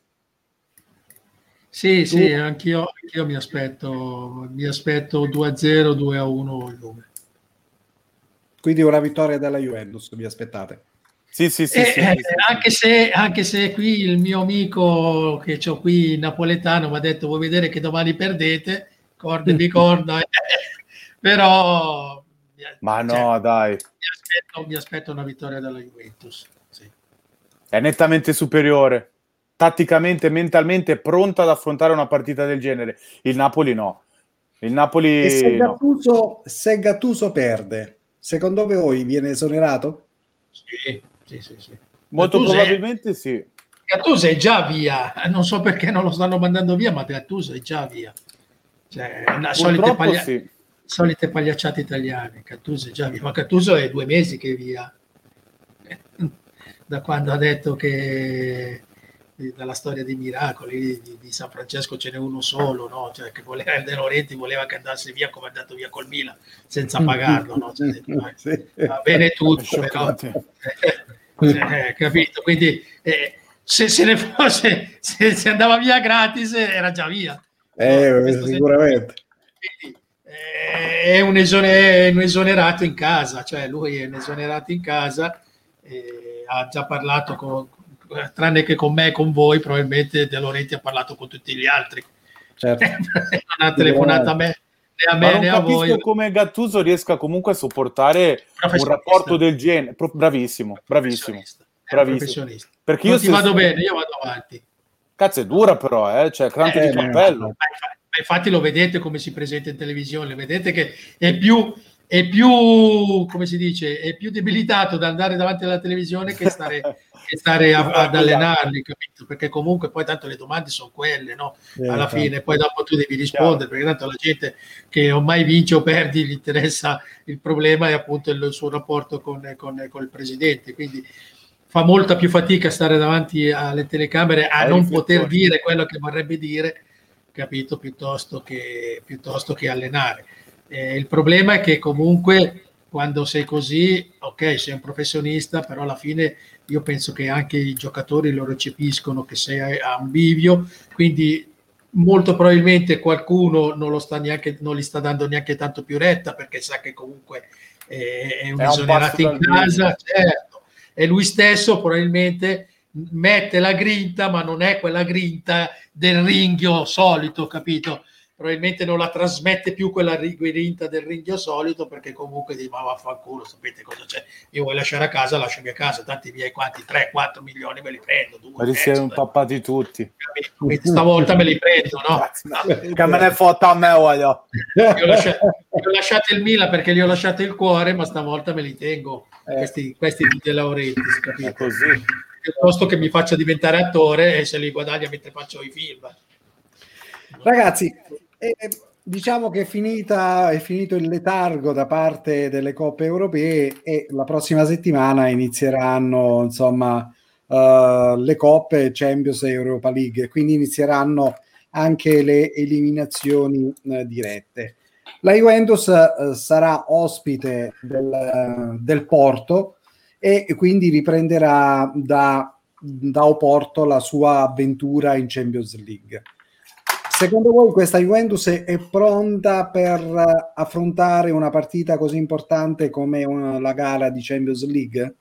Sì, sì, anch'io, anch'io mi aspetto, mi aspetto 2-0, 2-1 Juve. Quindi una vittoria della Juventus vi aspettate? Sì, sì, sì, eh, sì, eh, Anche, se, anche, se, qui il mio amico che ho qui napoletano mi ha detto vuoi vedere che domani perdete, corda di corda, (laughs) però... Ma cioè, no, dai. Mi aspetto, mi aspetto, una vittoria della Juventus. Sì. È nettamente superiore. Tatticamente, mentalmente pronta ad affrontare una partita del genere. Il Napoli no. Il Napoli... E se Gattuso, no. se Gattuso perde, Secondo voi viene esonerato? Sì, sì, sì. sì. Molto probabilmente è... sì. Gattuso è già via, non so perché non lo stanno mandando via, ma Gattuso è già via. Cioè, una solite, paglia... sì. solite pagliacciate italiane. Gattuso è già via, ma Gattuso è due mesi che è via. Da quando ha detto che dalla storia dei miracoli di, di, San Francesco ce n'è uno solo, no? cioè, che voleva, De Laurenti voleva che andasse via come è andato via col Milan senza mm. pagarlo, no? cioè, (laughs) detto, sì. va bene tutto, però, (laughs) eh, eh, capito? Quindi eh, se se ne (laughs) fosse, se, se, andava via gratis era già via. Eh, no? sicuramente. Quindi, eh, è un, esone, un esonerato in casa, cioè lui è un esonerato in casa, ha già parlato con, tranne che con me e con voi, probabilmente De Laurenti ha parlato con tutti gli altri. Certo. non (laughs) ha telefonato a me a me né a voi. come Gattuso riesca comunque a sopportare un rapporto del genere. Bravissimo, bravissimo. Bravissimo. Perché io non ti vado bene, io vado avanti. Cazzo, è dura però, eh? cioè, crampi eh, di cappello. Ma infatti lo vedete come si presenta in televisione, vedete che è più, è più, come si dice, è più debilitato da andare davanti alla televisione che stare (laughs) che stare a, ad allenarli, capito? Perché comunque poi tanto le domande sono quelle, no? Alla eh, fine, poi dopo tu devi rispondere, perché tanto la gente che ormai vince o perdi gli interessa il problema è appunto il, il suo rapporto con, con, con, il presidente, quindi fa molta più fatica stare davanti alle telecamere a non poter dire quello che vorrebbe dire, capito? Piuttosto che, piuttosto che allenare. Eh, il problema è che comunque quando sei così, ok, sei un professionista, però alla fine io penso che anche i giocatori lo recepiscono che sei a un bivio, quindi molto probabilmente qualcuno non, lo sta neanche, non gli sta dando neanche tanto più retta perché sa che comunque è, è un è esonerato in casa, certo. E lui stesso probabilmente mette la grinta, ma non è quella grinta del ringhio solito, capito? Probabilmente non la trasmette più quella grinta del ringhio solito perché comunque di ma vaffanculo sapete cosa c'è? Io vuoi lasciare a casa lasciami a casa tanti miei quanti 3-4 milioni me li prendo ma li siamo impappati tutti. Quindi stavolta me li prendo no? che me ne fotta a me voglio. Io ho, lasciato, io ho lasciato il Mila perché gli ho lasciato il cuore ma stavolta me li tengo eh. questi, questi di De Laurentiis capito? Così. Piuttosto che mi faccia diventare attore e se li guadagna mentre faccio i film. Ragazzi e diciamo che è, finita, è finito il letargo da parte delle coppe europee e la prossima settimana inizieranno insomma uh, le coppe Champions e Europa League, quindi inizieranno anche le eliminazioni uh, dirette. La Juventus uh, sarà ospite del, del, Porto e quindi riprenderà da, da Oporto la sua avventura in Champions League. Secondo voi questa Juventus è pronta per affrontare una partita così importante come una, la gara di Champions League?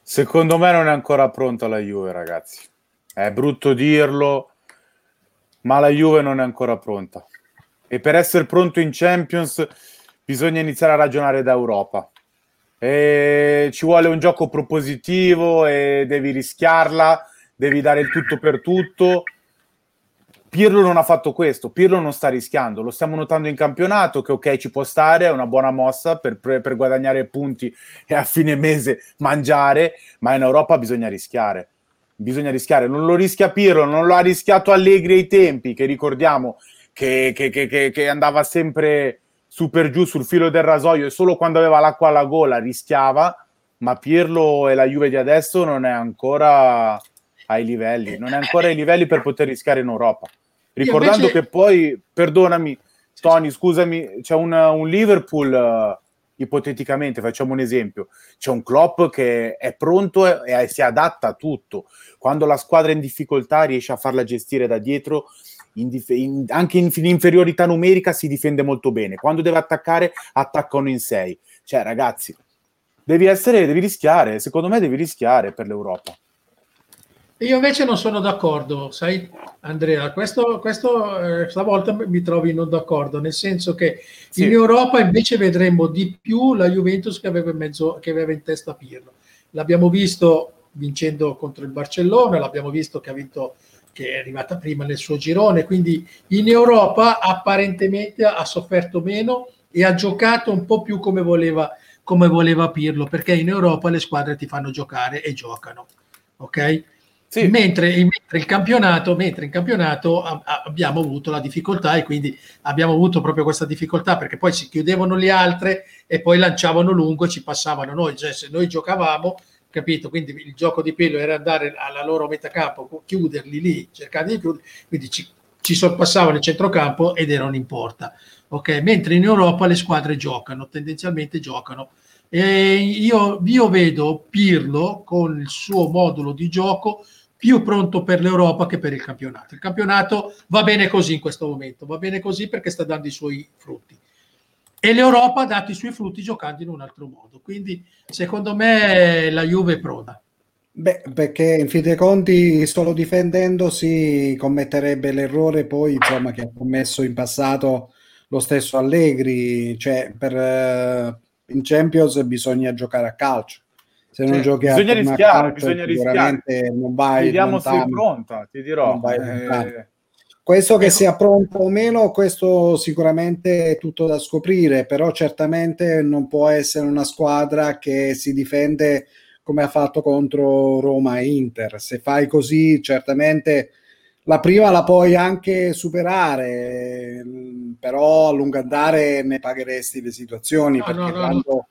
Secondo me non è ancora pronta la Juve, ragazzi. È brutto dirlo, ma la Juve non è ancora pronta. E per essere pronto in Champions bisogna iniziare a ragionare da Europa. E ci vuole un gioco propositivo e devi rischiarla devi dare il tutto per tutto. Pirlo non ha fatto questo, Pirlo non sta rischiando, lo stiamo notando in campionato che ok ci può stare, è una buona mossa per, per guadagnare punti e a fine mese mangiare, ma in Europa bisogna rischiare, bisogna rischiare, non lo rischia Pirlo, non lo ha rischiato Allegri ai tempi, che ricordiamo che, che, che, che andava sempre su per giù sul filo del rasoio e solo quando aveva l'acqua alla gola rischiava, ma Pirlo e la Juve di adesso non è ancora ai livelli, non è ancora ai livelli per poter rischiare in Europa. Ricordando invece... che poi, perdonami, Tony, scusami, c'è una, un Liverpool, uh, ipoteticamente, facciamo un esempio, c'è un Klopp che è pronto e, e, si adatta a tutto. Quando la squadra è in difficoltà riesce a farla gestire da dietro, in dif- in, anche in, in inferiorità numerica si difende molto bene. Quando deve attaccare, attaccano in sei. Cioè, ragazzi, devi essere, devi rischiare, secondo me devi rischiare per l'Europa. Io invece non sono d'accordo, sai Andrea, questo, questo eh, stavolta mi trovi non d'accordo, nel senso che sì. in Europa invece vedremo di più la Juventus che aveva in, mezzo, che aveva in testa Pirlo. L'abbiamo visto vincendo contro il Barcellona, l'abbiamo visto che ha vinto che è arrivata prima nel suo girone, quindi in Europa apparentemente ha sofferto meno e ha giocato un po' più come voleva, come voleva Pirlo, perché in Europa le squadre ti fanno giocare e giocano. Ok? Sì. Mentre, mentre, il campionato, mentre in campionato a, a, abbiamo avuto la difficoltà e quindi abbiamo avuto proprio questa difficoltà perché poi si chiudevano le altre e poi lanciavano lungo e ci passavano noi, cioè se noi giocavamo, capito? Quindi il gioco di pelo era andare alla loro metacampo, chiuderli lì, cercare di chiudere, quindi ci, ci sorpassavano il centrocampo ed erano in porta. Ok, mentre in Europa le squadre giocano, tendenzialmente giocano. E io, io vedo Pirlo con il suo modulo di gioco più pronto per l'Europa che per il campionato. Il campionato va bene così in questo momento, va bene così perché sta dando i suoi frutti. E l'Europa ha dato i suoi frutti giocando in un altro modo. Quindi, secondo me, la Juve è pronta. Beh, perché in fin dei conti, solo difendendosi, commetterebbe l'errore poi, insomma, che ha commesso in passato lo stesso Allegri. Cioè, per, uh, in Champions bisogna giocare a calcio se non sì, giochi bisogna rischiare, bisogna rischiare. Non vai Vediamo se è pronta, ti dirò. Eh... Questo che ecco. sia pronto o meno, questo sicuramente è tutto da scoprire, però certamente non può essere una squadra che si difende come ha fatto contro Roma e Inter. Se fai così, certamente la prima la puoi anche superare, però a lungo andare ne pagheresti le situazioni, no, perché no, no, quando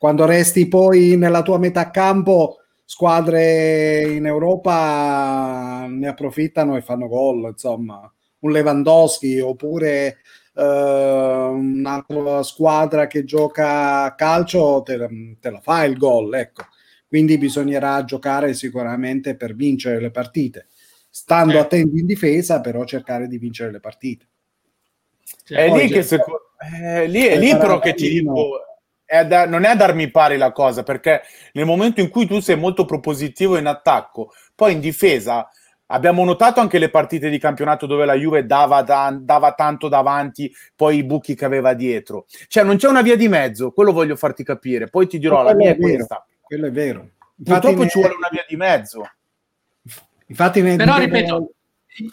quando resti poi nella tua metà campo, squadre in Europa ne approfittano e fanno gol, insomma, un Lewandowski oppure uh, un'altra squadra che gioca a calcio te, te la fa il gol, ecco. Quindi bisognerà giocare sicuramente per vincere le partite, stando eh. attenti in difesa, però cercare di vincere le partite. Cioè, è, lì che seco- eh, lì, è lì però che ti dico è da, non è a darmi pari la cosa, perché nel momento in cui tu sei molto propositivo in attacco, poi in difesa Abbiamo notato anche le partite di campionato dove la Juve dava, da, dava, tanto davanti, poi i buchi che aveva dietro. Cioè, non c'è una via di mezzo, quello voglio farti capire. Poi ti dirò, la mia è, questa. Quello è vero. Purtroppo ci vuole una via di mezzo. Infatti, Però, ripeto,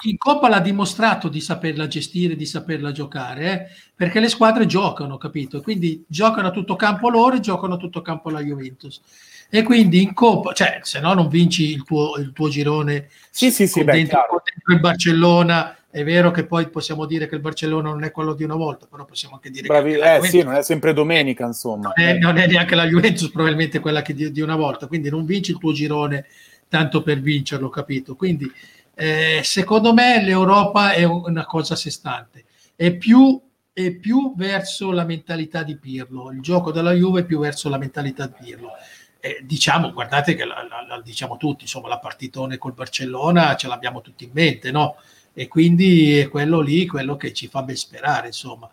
in Coppa l'ha dimostrato di saperla gestire, di saperla giocare, eh? perché le squadre giocano, capito? Quindi giocano a tutto campo loro e giocano a tutto campo la Juventus e quindi in Coppa, cioè se no non vinci il tuo, il tuo girone sì, sì, sì, beh, dentro, dentro, il Barcellona. È vero che poi possiamo dire che il Barcellona non è quello di una volta, però possiamo anche dire Bravi, che eh, sì, non è sempre domenica, insomma. Non è, non è neanche la Juventus, probabilmente quella che di, di, una volta, quindi non vinci il tuo girone tanto per vincerlo, capito? Quindi eh, secondo me l'Europa è una cosa a sé stante, è più, è più verso la mentalità di Pirlo, il gioco della Juve è più verso la mentalità di Pirlo eh, diciamo, guardate che la, la, la, diciamo tutti, insomma, la partitone col Barcellona ce l'abbiamo tutti in mente, no? E quindi è quello lì, quello che ci fa ben sperare, insomma.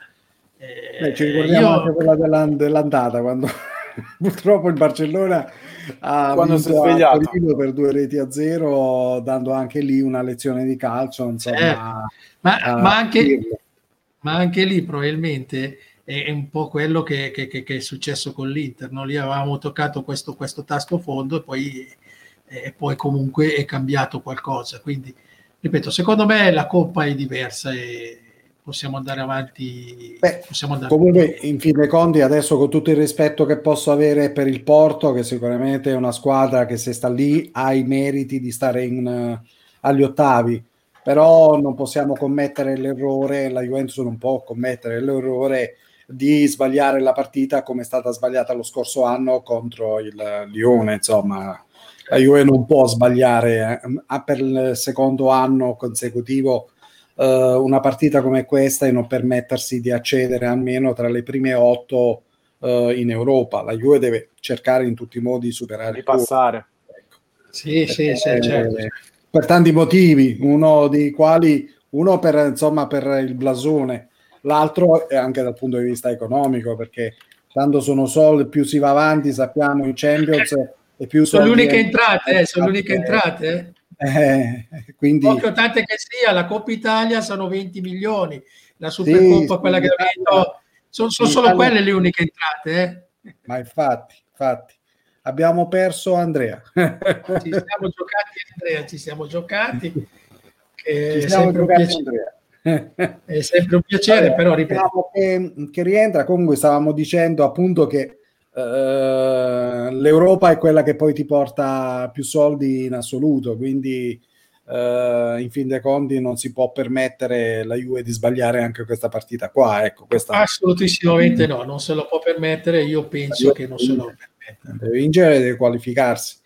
Eh, Beh, ci ricordiamo io... anche quella dell'and- dell'andata, quando (laughs) purtroppo il Barcellona ha quando si è svegliato per due reti a zero, dando anche lì una lezione di calcio, insomma. Eh, ma, ma, anche, ma anche lì probabilmente è, un po' quello che, che, che, che, è successo con l'Inter. No? Lì avevamo toccato questo, questo tasto fondo e poi, e poi, comunque è cambiato qualcosa. Quindi, ripeto, secondo me la Coppa è diversa e possiamo andare avanti. Beh, possiamo andare comunque, avanti. in fin dei conti, adesso con tutto il rispetto che posso avere per il Porto, che sicuramente è una squadra che se sta lì ha i meriti di stare in, uh, agli ottavi però non possiamo commettere l'errore, la Juventus non può commettere l'errore di sbagliare la partita come è stata sbagliata lo scorso anno contro il Lione. Insomma, la Juve non può sbagliare eh, per il secondo anno consecutivo eh, una partita come questa e non permettersi di accedere almeno tra le prime otto eh, in Europa. La Juve deve cercare in tutti i modi di superare. Di passare. Ecco. Sì, sì, sì, certo. Per tanti motivi, uno dei quali, uno per, insomma, per il blasone, l'altro è anche dal punto di vista economico, perché tanto sono soldi, più si va avanti, sappiamo in Champions e più sono le uniche entrate, eh, sono le uniche entrate. Eh, quindi... Poche tante che sia, la Coppa Italia sono 20 milioni, la Supercoppa, sì, quella che ha vinto, sono, sono solo Italia... quelle le uniche entrate. Eh. Ma infatti, infatti, abbiamo perso Andrea. ci siamo giocati Andrea, ci siamo giocati. Ci siamo giocati Andrea. È sempre un piacere, allora, però ripeto. Che, che, rientra, comunque stavamo dicendo appunto che uh, l'Europa è quella che poi ti porta più soldi in assoluto, quindi uh, in fin dei conti non si può permettere la Juve di sbagliare anche questa partita qua. Ecco, questa... Assolutissimamente no, non se lo può permettere, io penso che non se lo permette. Deve vincere, deve qualificarsi.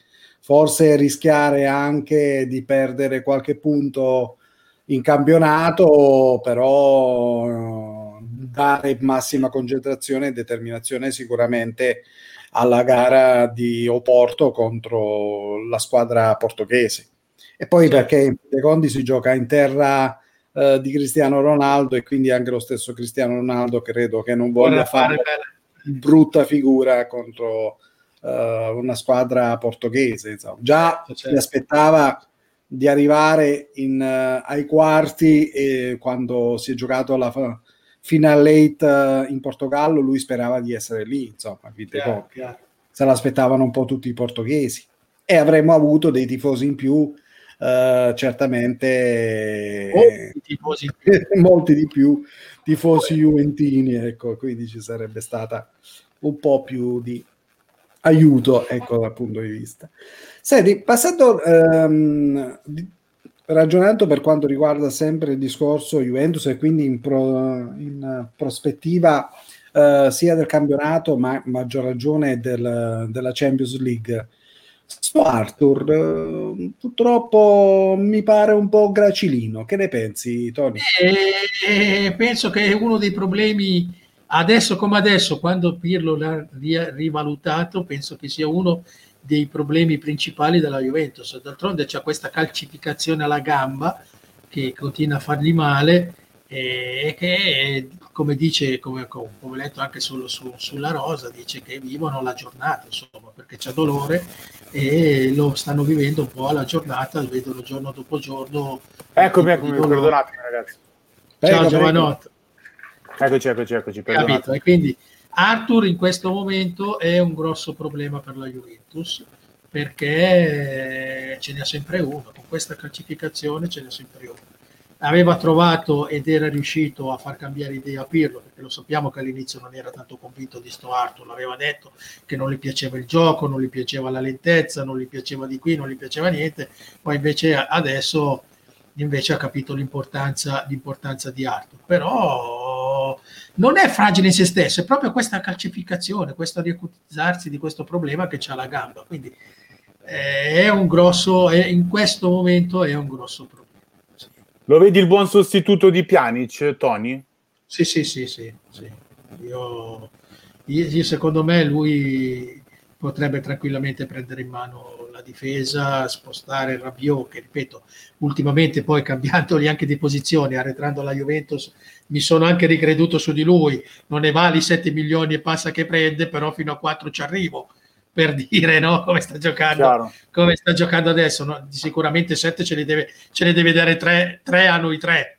Forse rischiare anche di perdere qualche punto in campionato, però dare massima concentrazione e determinazione sicuramente alla gara di Oporto contro la squadra portoghese. E poi perché Secondi si gioca in terra eh, di Cristiano Ronaldo e quindi anche lo stesso Cristiano Ronaldo credo che non voglia fare, fare brutta figura contro eh, una squadra portoghese. Insomma. Già certo. si aspettava di arrivare in, uh, ai quarti e quando si è giocato la finale eight uh, in Portogallo lui sperava di essere lì insomma chiaro, chiaro. se l'aspettavano un po' tutti i portoghesi e avremmo avuto dei tifosi in più uh, certamente molti, tifosi. (laughs) molti di più tifosi juventini ecco quindi ci sarebbe stata un po' più di aiuto ecco dal punto di vista Senti, passando, ehm, ragionando per quanto riguarda sempre il discorso Juventus e quindi in, pro, in prospettiva eh, sia del campionato ma maggior ragione del, della Champions League, sto Arthur eh, purtroppo mi pare un po' gracilino. Che ne pensi, Tony? Eh, penso che uno dei problemi adesso come adesso, quando Pirlo l'ha rivalutato, penso che sia uno problemi principali della Juventus. D'altronde c'è questa calcificazione alla gamba che continua a fargli male e che come dice, come, come ho letto anche solo su, sulla Rosa, dice che vivono la giornata, insomma, perché c'è dolore e lo stanno vivendo un po' alla giornata, lo vedono giorno dopo giorno. Eccomi, eccomi, perdonatemi ragazzi. Ciao Giovanotto. Eccoci, eccoci, eccoci. Capito? E quindi Arthur in questo momento è un grosso problema per la Juventus perché ce n'è sempre uno, con questa calcificazione ce n'è sempre uno. Aveva trovato ed era riuscito a far cambiare idea a Pirlo, perché lo sappiamo che all'inizio non era tanto convinto di sto Arthur, l'aveva detto che non gli piaceva il gioco, non gli piaceva la lentezza, non gli piaceva di qui, non gli piaceva niente, poi invece adesso invece ha capito l'importanza, l'importanza di Arthur. Però non è fragile in se stesso, è proprio questa calcificazione, questo riacutizzarsi di questo problema che c'ha la gamba. Quindi eh, è un grosso, è, in questo momento è un grosso problema. Sì. Lo vedi il buon sostituto di Pjanic, Tony? Sì, sì, sì, sì. sì. Io, io, secondo me lui potrebbe tranquillamente prendere in mano difesa, spostare Rabiot, che ripeto, ultimamente poi (laughs) cambiandogli anche di posizione, arretrando la Juventus, mi sono anche ricreduto su di lui, non ne vale i 7 milioni e passa che prende, però fino a 4 ci arrivo, per dire no? come sta giocando, come sta giocando adesso, no? sicuramente 7 ce ne deve, ce ne deve dare 3, 3 hanno i 3,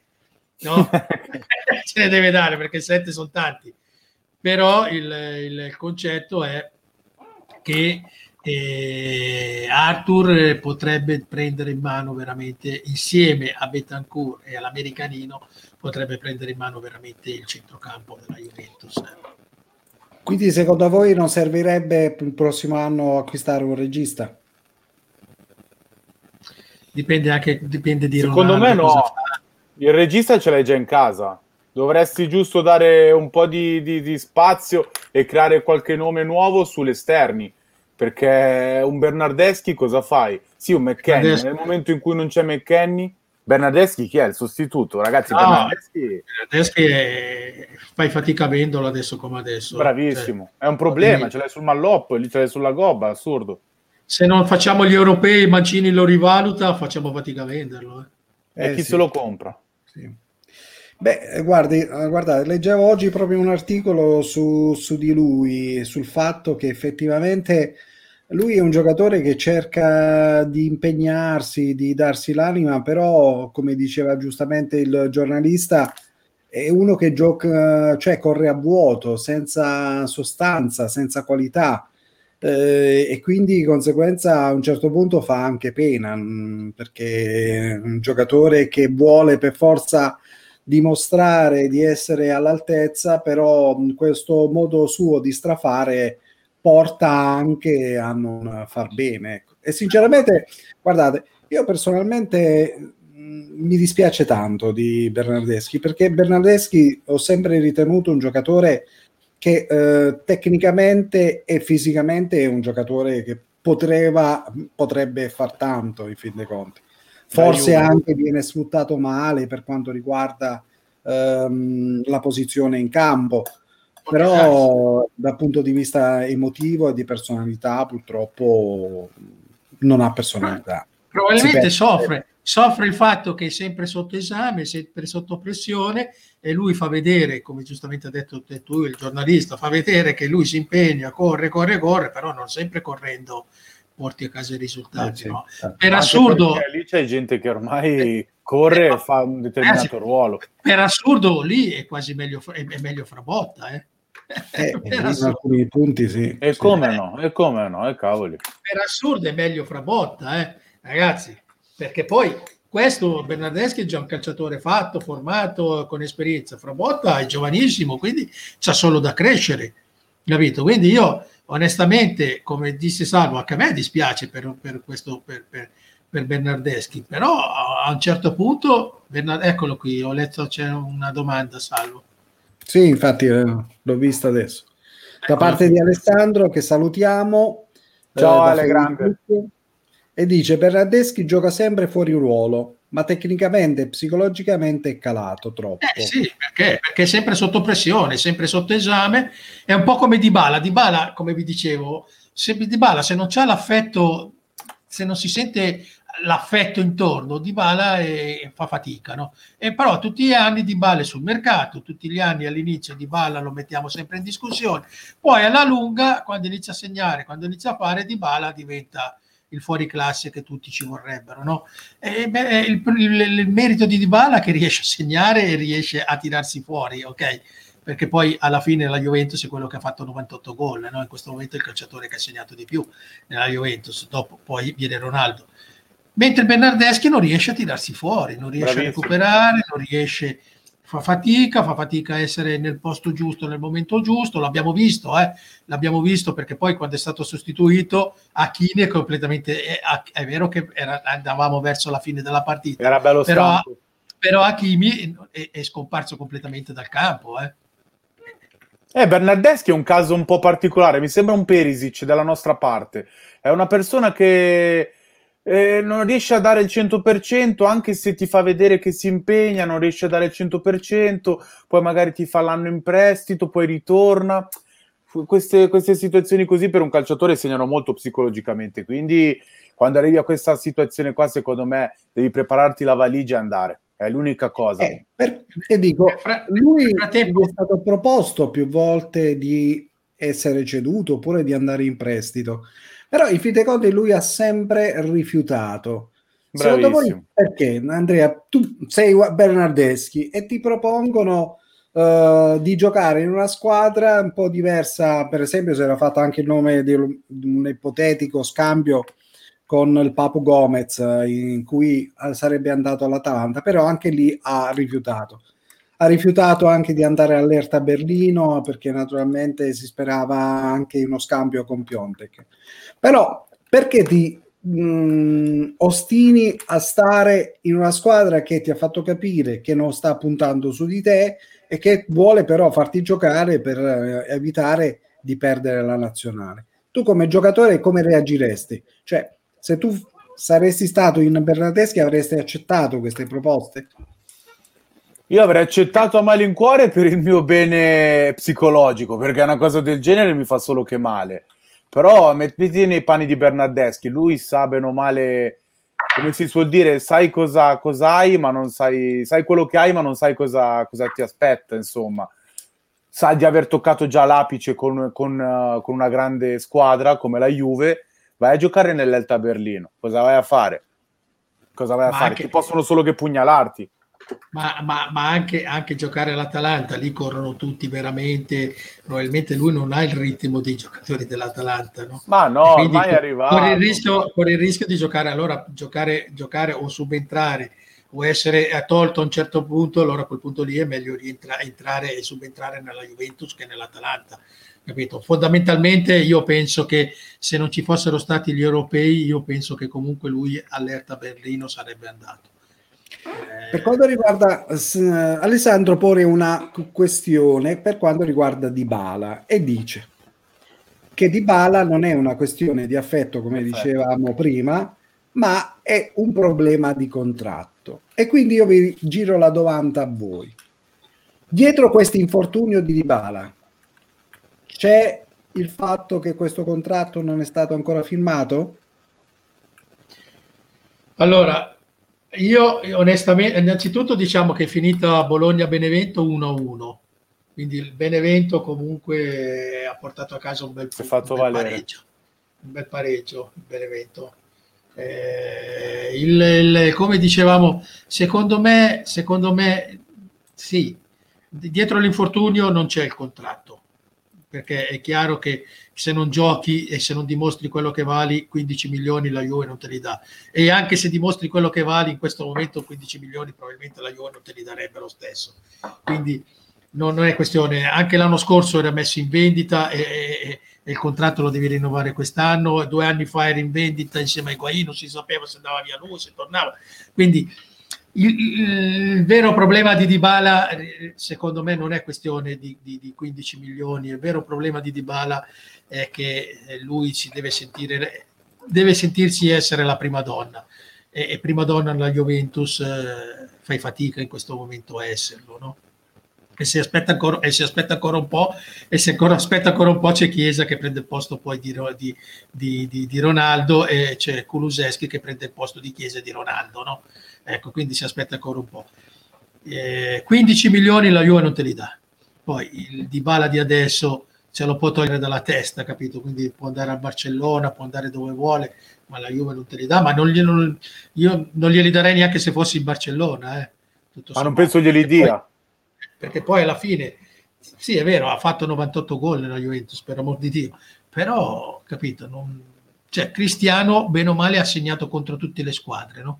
no? (laughs) (laughs) ce ne deve dare perché 7 sono tanti, però il, il concetto è che e Arthur potrebbe prendere in mano veramente insieme a Betancourt e all'americanino potrebbe prendere in mano veramente il centrocampo della Juventus. Quindi secondo voi non servirebbe il prossimo anno acquistare un regista? dipende anche dipende di secondo Ronaldo, me no. il regista ce l'hai già in casa. Dovresti giusto dare un po' di, di, di spazio e creare qualche nome nuovo sulle esterni perché un Bernardeschi cosa fai? Sì, un McKenny, nel momento in cui non c'è McKenny, Bernardeschi chi è il sostituto? Ragazzi, no, Bernardeschi... Bernardeschi è... fai fatica a venderlo adesso come adesso. Bravissimo, cioè, è un problema, quindi... ce l'hai sul Malloppo, lì ce l'hai sulla Gobba, assurdo. Se non facciamo gli europei, Mancini lo rivaluta, facciamo fatica a venderlo. Eh. E chi sì. se lo compra? Sì. Beh, guardi, guardate, leggevo oggi proprio un articolo su, su di lui, sul fatto che effettivamente lui è un giocatore che cerca di impegnarsi, di darsi l'anima, però, come diceva giustamente il giornalista, è uno che gioca, cioè corre a vuoto, senza sostanza, senza qualità. Eh, e quindi di conseguenza a un certo punto fa anche pena mh, mm, perché un giocatore che vuole per forza dimostrare di essere all'altezza, però mh, questo modo suo di strafare porta anche a non far bene. Ecco. E sinceramente, guardate, io personalmente mh, mi dispiace tanto di Bernardeschi perché Bernardeschi ho sempre ritenuto un giocatore che eh, tecnicamente e fisicamente è un giocatore che potreva, potrebbe far tanto in fin dei conti. Forse anche viene sfruttato male per quanto riguarda ehm, la posizione in campo però dal punto di vista emotivo e di personalità purtroppo non ha personalità. Probabilmente soffre, soffre il fatto che è sempre sotto esame, sempre sotto pressione e lui fa vedere, come giustamente ha detto tu, il giornalista, fa vedere che lui si impegna, corre, corre, corre, però non sempre correndo porti a casa i risultati. Eh sì, no? Eh. Per assurdo... Lì c'è gente che ormai corre eh, e fa un determinato eh, ruolo. Per assurdo lì è quasi meglio, è, è meglio Frabotta, eh? Eh, (laughs) in alcuni punti sì. E sì. come no? E come no? E cavoli. Per assurdo è meglio Frabotta, eh? ragazzi, perché poi questo Bernardeschi è già un calciatore fatto, formato, con esperienza. Frabotta è giovanissimo, quindi c'ha solo da crescere, capito? Quindi io onestamente, come disse Salvo, anche a me dispiace per, per questo, per, per, per, Bernardeschi, però a un certo punto, Bernard- eccolo qui, ho letto c'è una domanda, Salvo. Sì, infatti eh, l'ho vista adesso. Da parte di Alessandro, che salutiamo. Ciao eh, Ale, grande. E dice, Bernardeschi gioca sempre fuori ruolo, ma tecnicamente e psicologicamente è calato troppo. Eh sì, perché? Perché è sempre sotto pressione, sempre sotto esame. È un po' come Dybala. Dybala, come vi dicevo, se Dybala se non c'ha l'affetto se non si sente l'affetto intorno, Di Bala e, fa fatica, no? E però tutti gli anni Di Bala è sul mercato, tutti gli anni all'inizio Di Bala lo mettiamo sempre in discussione, poi alla lunga, quando inizia a segnare, quando inizia a fare, Di Bala diventa il fuori classe che tutti ci vorrebbero, no? E, beh, il, il, il, merito di Di Bala che riesce a segnare e riesce a tirarsi fuori, ok? Perché poi alla fine la Juventus è quello che ha fatto 98 gol, no? In questo momento è il calciatore che ha segnato di più nella Juventus, dopo poi viene Ronaldo mentre Bernardeschi non riesce a tirarsi fuori, non riesce Bravissimo. a recuperare, non riesce, fa fatica, fa fatica a essere nel posto giusto, nel momento giusto, l'abbiamo visto, eh? l'abbiamo visto perché poi quando è stato sostituito Achini è completamente, è, è vero che era, andavamo verso la fine della partita, era bello però, però Achimi è, è, scomparso completamente dal campo. Eh? Eh, Bernardeschi è un caso un po' particolare, mi sembra un Perisic dalla nostra parte, è una persona che eh, non riesce a dare il 100%, anche se ti fa vedere che si impegna, non riesce a dare il 100%, poi magari ti fa l'anno in prestito, poi ritorna. Queste, queste situazioni così per un calciatore segnano molto psicologicamente, quindi quando arrivi a questa situazione qua, secondo me devi prepararti la valigia e andare. È l'unica cosa. Eh, per, e dico, lui è stato proposto più volte di essere ceduto oppure di andare in prestito. Però in fin dei conti lui ha sempre rifiutato. Bravissimo. Secondo voi perché, Andrea, tu sei Bernardeschi e ti propongono uh, di giocare in una squadra un po' diversa, per esempio si era fatto anche il nome di un ipotetico scambio con il Papu Gomez in cui sarebbe andato all'Atalanta, però anche lì ha rifiutato ha rifiutato anche di andare all'Erta Berlino perché naturalmente si sperava anche uno scambio con Piontek. Però perché ti mh, ostini a stare in una squadra che ti ha fatto capire che non sta puntando su di te e che vuole però farti giocare per eh, evitare di perdere la nazionale? Tu come giocatore come reagiresti? Cioè, se tu saresti stato in Bernardeschi avresti accettato queste proposte? Io avrei accettato a malincuore per il mio bene psicologico, perché una cosa del genere mi fa solo che male. Però mettiti nei panni di Bernardeschi, lui sa bene o male, come si suol dire, sai cosa, cosa hai, ma non sai, sai quello che hai, ma non sai cosa, cosa ti aspetta, insomma. Sa di aver toccato già l'apice con, con, uh, con una grande squadra come la Juve, vai a giocare nell'Elta Berlino. Cosa vai a fare? Cosa vai a ma fare? Anche... Ti possono solo che pugnalarti ma, ma, ma anche, anche, giocare all'Atalanta, lì corrono tutti veramente, probabilmente lui non ha il ritmo dei giocatori dell'Atalanta. No? Ma no, mai arrivato. Con il, rischio, con il rischio di giocare, allora giocare, giocare o subentrare o essere tolto a un certo punto, allora a quel punto lì è meglio rientrare entrare e subentrare nella Juventus che nell'Atalanta. Capito? Fondamentalmente io penso che se non ci fossero stati gli europei, io penso che comunque lui all'Erta Berlino sarebbe andato. Per quanto riguarda Alessandro pone una questione per quanto riguarda Dybala e dice che Dybala non è una questione di affetto come dicevamo prima, ma è un problema di contratto. E quindi io vi giro la domanda a voi. Dietro questo infortunio di Dybala c'è il fatto che questo contratto non è stato ancora firmato? Allora, io onestamente, innanzitutto diciamo che è finita Bologna-Benevento 1-1, quindi il Benevento comunque ha portato a casa un bel, fatto un bel pareggio. Un bel pareggio il Benevento. Eh, il, il, come dicevamo, secondo me, secondo me sì, dietro l'infortunio non c'è il contratto, perché è chiaro che se non giochi e se non dimostri quello che vali, 15 milioni la Juve non te li dà. E anche se dimostri quello che vali in questo momento, 15 milioni probabilmente la Juve non te li darebbe lo stesso. Quindi non, non è questione, anche l'anno scorso era messo in vendita e, e, e, il contratto lo devi rinnovare quest'anno, due anni fa era in vendita insieme a Higuain, non si sapeva se andava via lui, se tornava. Quindi il, il, vero problema di Dybala, secondo me, non è questione di, di, di 15 milioni, il vero problema di Dybala è che eh, lui si deve sentire, deve sentirsi essere la prima donna e, e prima donna nella Juventus eh, fai fatica in questo momento a esserlo, no? e aspetta ancora, e si aspetta ancora un po' e se ancora aspetta ancora un po' c'è Chiesa che prende il posto poi di, di Ronaldo e c'è Kuluseschi che prende il posto di Chiesa e di Ronaldo no? Ecco quindi si aspetta ancora un po' eh, 15 milioni la Juve non te li dà. Poi il Dybala di adesso ce lo può togliere dalla testa capito? Quindi può andare a Barcellona può andare dove vuole ma la Juve non te li dà ma non glielo, io non glieli darei neanche se fossi in Barcellona eh. ma non penso glieli dia poi, perché poi alla fine, sì è vero, ha fatto 98 gol nella Juventus, per amor di Dio, però, capito, non, cioè Cristiano, bene o male, ha segnato contro tutte le squadre, no?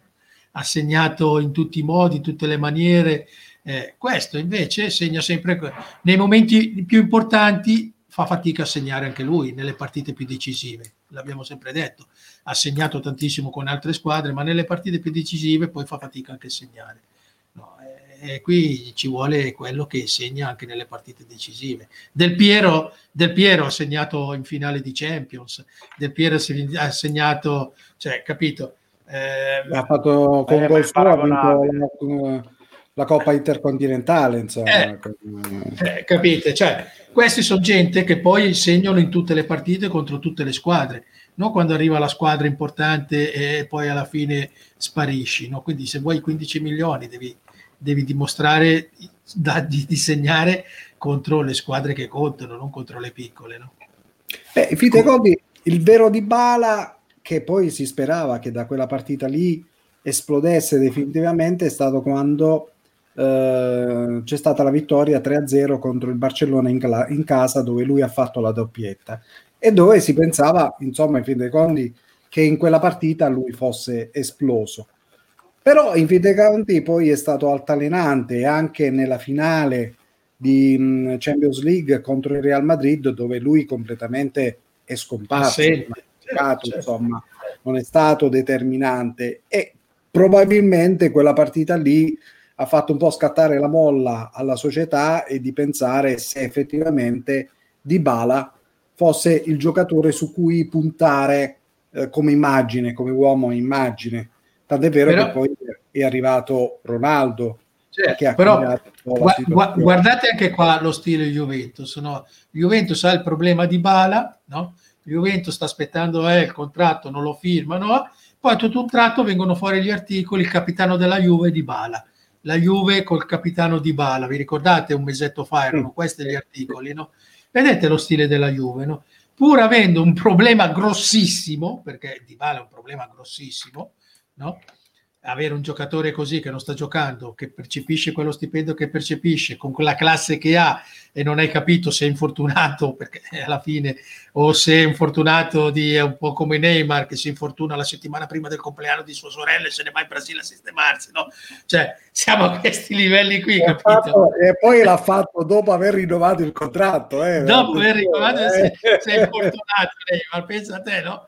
Ha segnato in tutti i modi, tutte le maniere. Eh, questo invece segna sempre nei momenti più importanti fa fatica a segnare anche lui nelle partite più decisive, l'abbiamo sempre detto, ha segnato tantissimo con altre squadre, ma nelle partite più decisive poi fa fatica anche a segnare e qui ci vuole quello che segna anche nelle partite decisive. Del Piero, Del Piero ha segnato in finale di Champions, Del Piero ha segnato, cioè, capito? Eh, ha fatto con eh, gol la, la Coppa Intercontinentale, insomma. Eh, eh, capite? Cioè, questi sono gente che poi segnano in tutte le partite contro tutte le squadre, non quando arriva la squadra importante e poi alla fine sparisci. No? Quindi se vuoi 15 milioni devi devi dimostrare da, di disegnare contro le squadre che contano, non contro le piccole. No? Eh, Fitecondi, il vero di Bala, che poi si sperava che da quella partita lì esplodesse definitivamente, è stato quando eh, c'è stata la vittoria 3-0 contro il Barcellona in, cla- in, casa, dove lui ha fatto la doppietta. E dove si pensava, insomma, in fin dei conti, che in quella partita lui fosse esploso. Però in fin dei conti poi è stato altalenante anche nella finale di mm, Champions League contro il Real Madrid dove lui completamente è scomparso, sì, certo, certo. insomma, non è stato determinante e probabilmente quella partita lì ha fatto un po' scattare la molla alla società e di pensare se effettivamente Dybala fosse il giocatore su cui puntare eh, come immagine, come uomo immagine Tant'è vero però, che poi è arrivato Ronaldo. Certo, però gu- guardate anche qua lo stile Juventus. No? Juventus ha il problema di Bala, no? Juventus sta aspettando eh, il contratto, non lo firmano, poi tutto un tratto vengono fuori gli articoli, il capitano della Juve di Bala. La Juve col capitano di Bala, vi ricordate un mesetto fa erano questi gli articoli, no? Vedete lo stile della Juve, no? Pur avendo un problema grossissimo, perché Di Bala è un problema grossissimo, no? Avere un giocatore così che non sta giocando, che percepisce quello stipendio che percepisce, con quella classe che ha e non hai capito se è infortunato, (laughs) perché alla fine, o se è infortunato di è un po' come Neymar che si infortuna la settimana prima del compleanno di sua sorella e se ne va in Brasile a sistemarsi, no? Cioè, siamo a questi livelli qui, e, fatto, e poi l'ha fatto dopo aver rinnovato il contratto. Eh, dopo aver rinnovato, eh. sei, infortunato Neymar, pensa a te, no?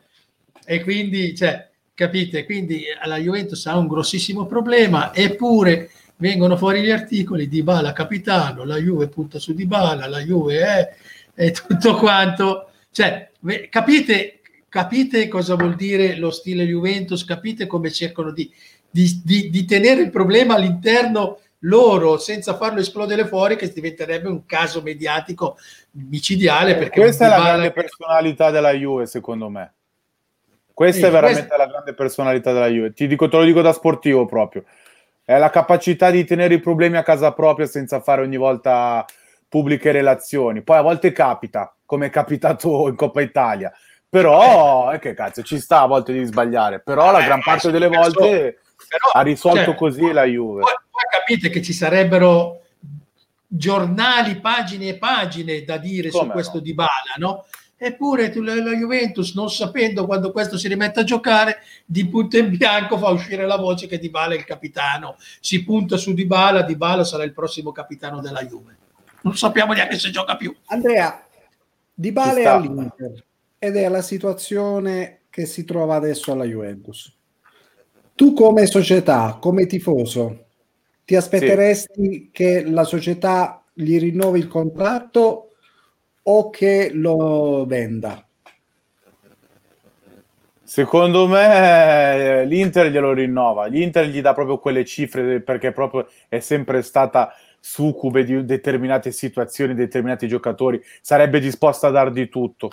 E quindi, cioè, capite? Quindi la Juventus ha un grossissimo problema, eppure vengono fuori gli articoli di Bala capitano, la Juve punta su di Bala, la Juve è, è tutto quanto. Cioè, capite, capite cosa vuol dire lo stile Juventus? Capite come cercano di, di, di, di tenere il problema all'interno loro senza farlo esplodere fuori che diventerebbe un caso mediatico micidiale perché questa è la grande personalità della Juve secondo me questa sì, è veramente questa... la grande personalità della Juve. Ti dico, te lo dico da sportivo proprio. È la capacità di tenere i problemi a casa propria senza fare ogni volta pubbliche relazioni. Poi a volte capita, come è capitato in Coppa Italia. Però, eh, che cazzo, ci sta a volte di sbagliare. Però eh, la gran parte delle volte però, ha risolto cioè, così la Juve. Poi, poi capite che ci sarebbero giornali, pagine e pagine da dire Come su questo no? di Bala, no? Eppure la Juventus, non sapendo quando questo si rimette a giocare, di punto in bianco fa uscire la voce che Dybala è il capitano. Si punta su Dybala, Dybala sarà il prossimo capitano della Juve. Non sappiamo neanche se gioca più. Andrea, Dybala è all'Inter ed è la situazione che si trova adesso alla Juventus. Tu come società, come tifoso, ti aspetteresti sì. che la società gli rinnovi il contratto o che lo venda? Secondo me l'Inter glielo rinnova, l'Inter gli dà proprio quelle cifre perché proprio è sempre stata succube di determinate situazioni, determinati giocatori, sarebbe disposta a dar di tutto.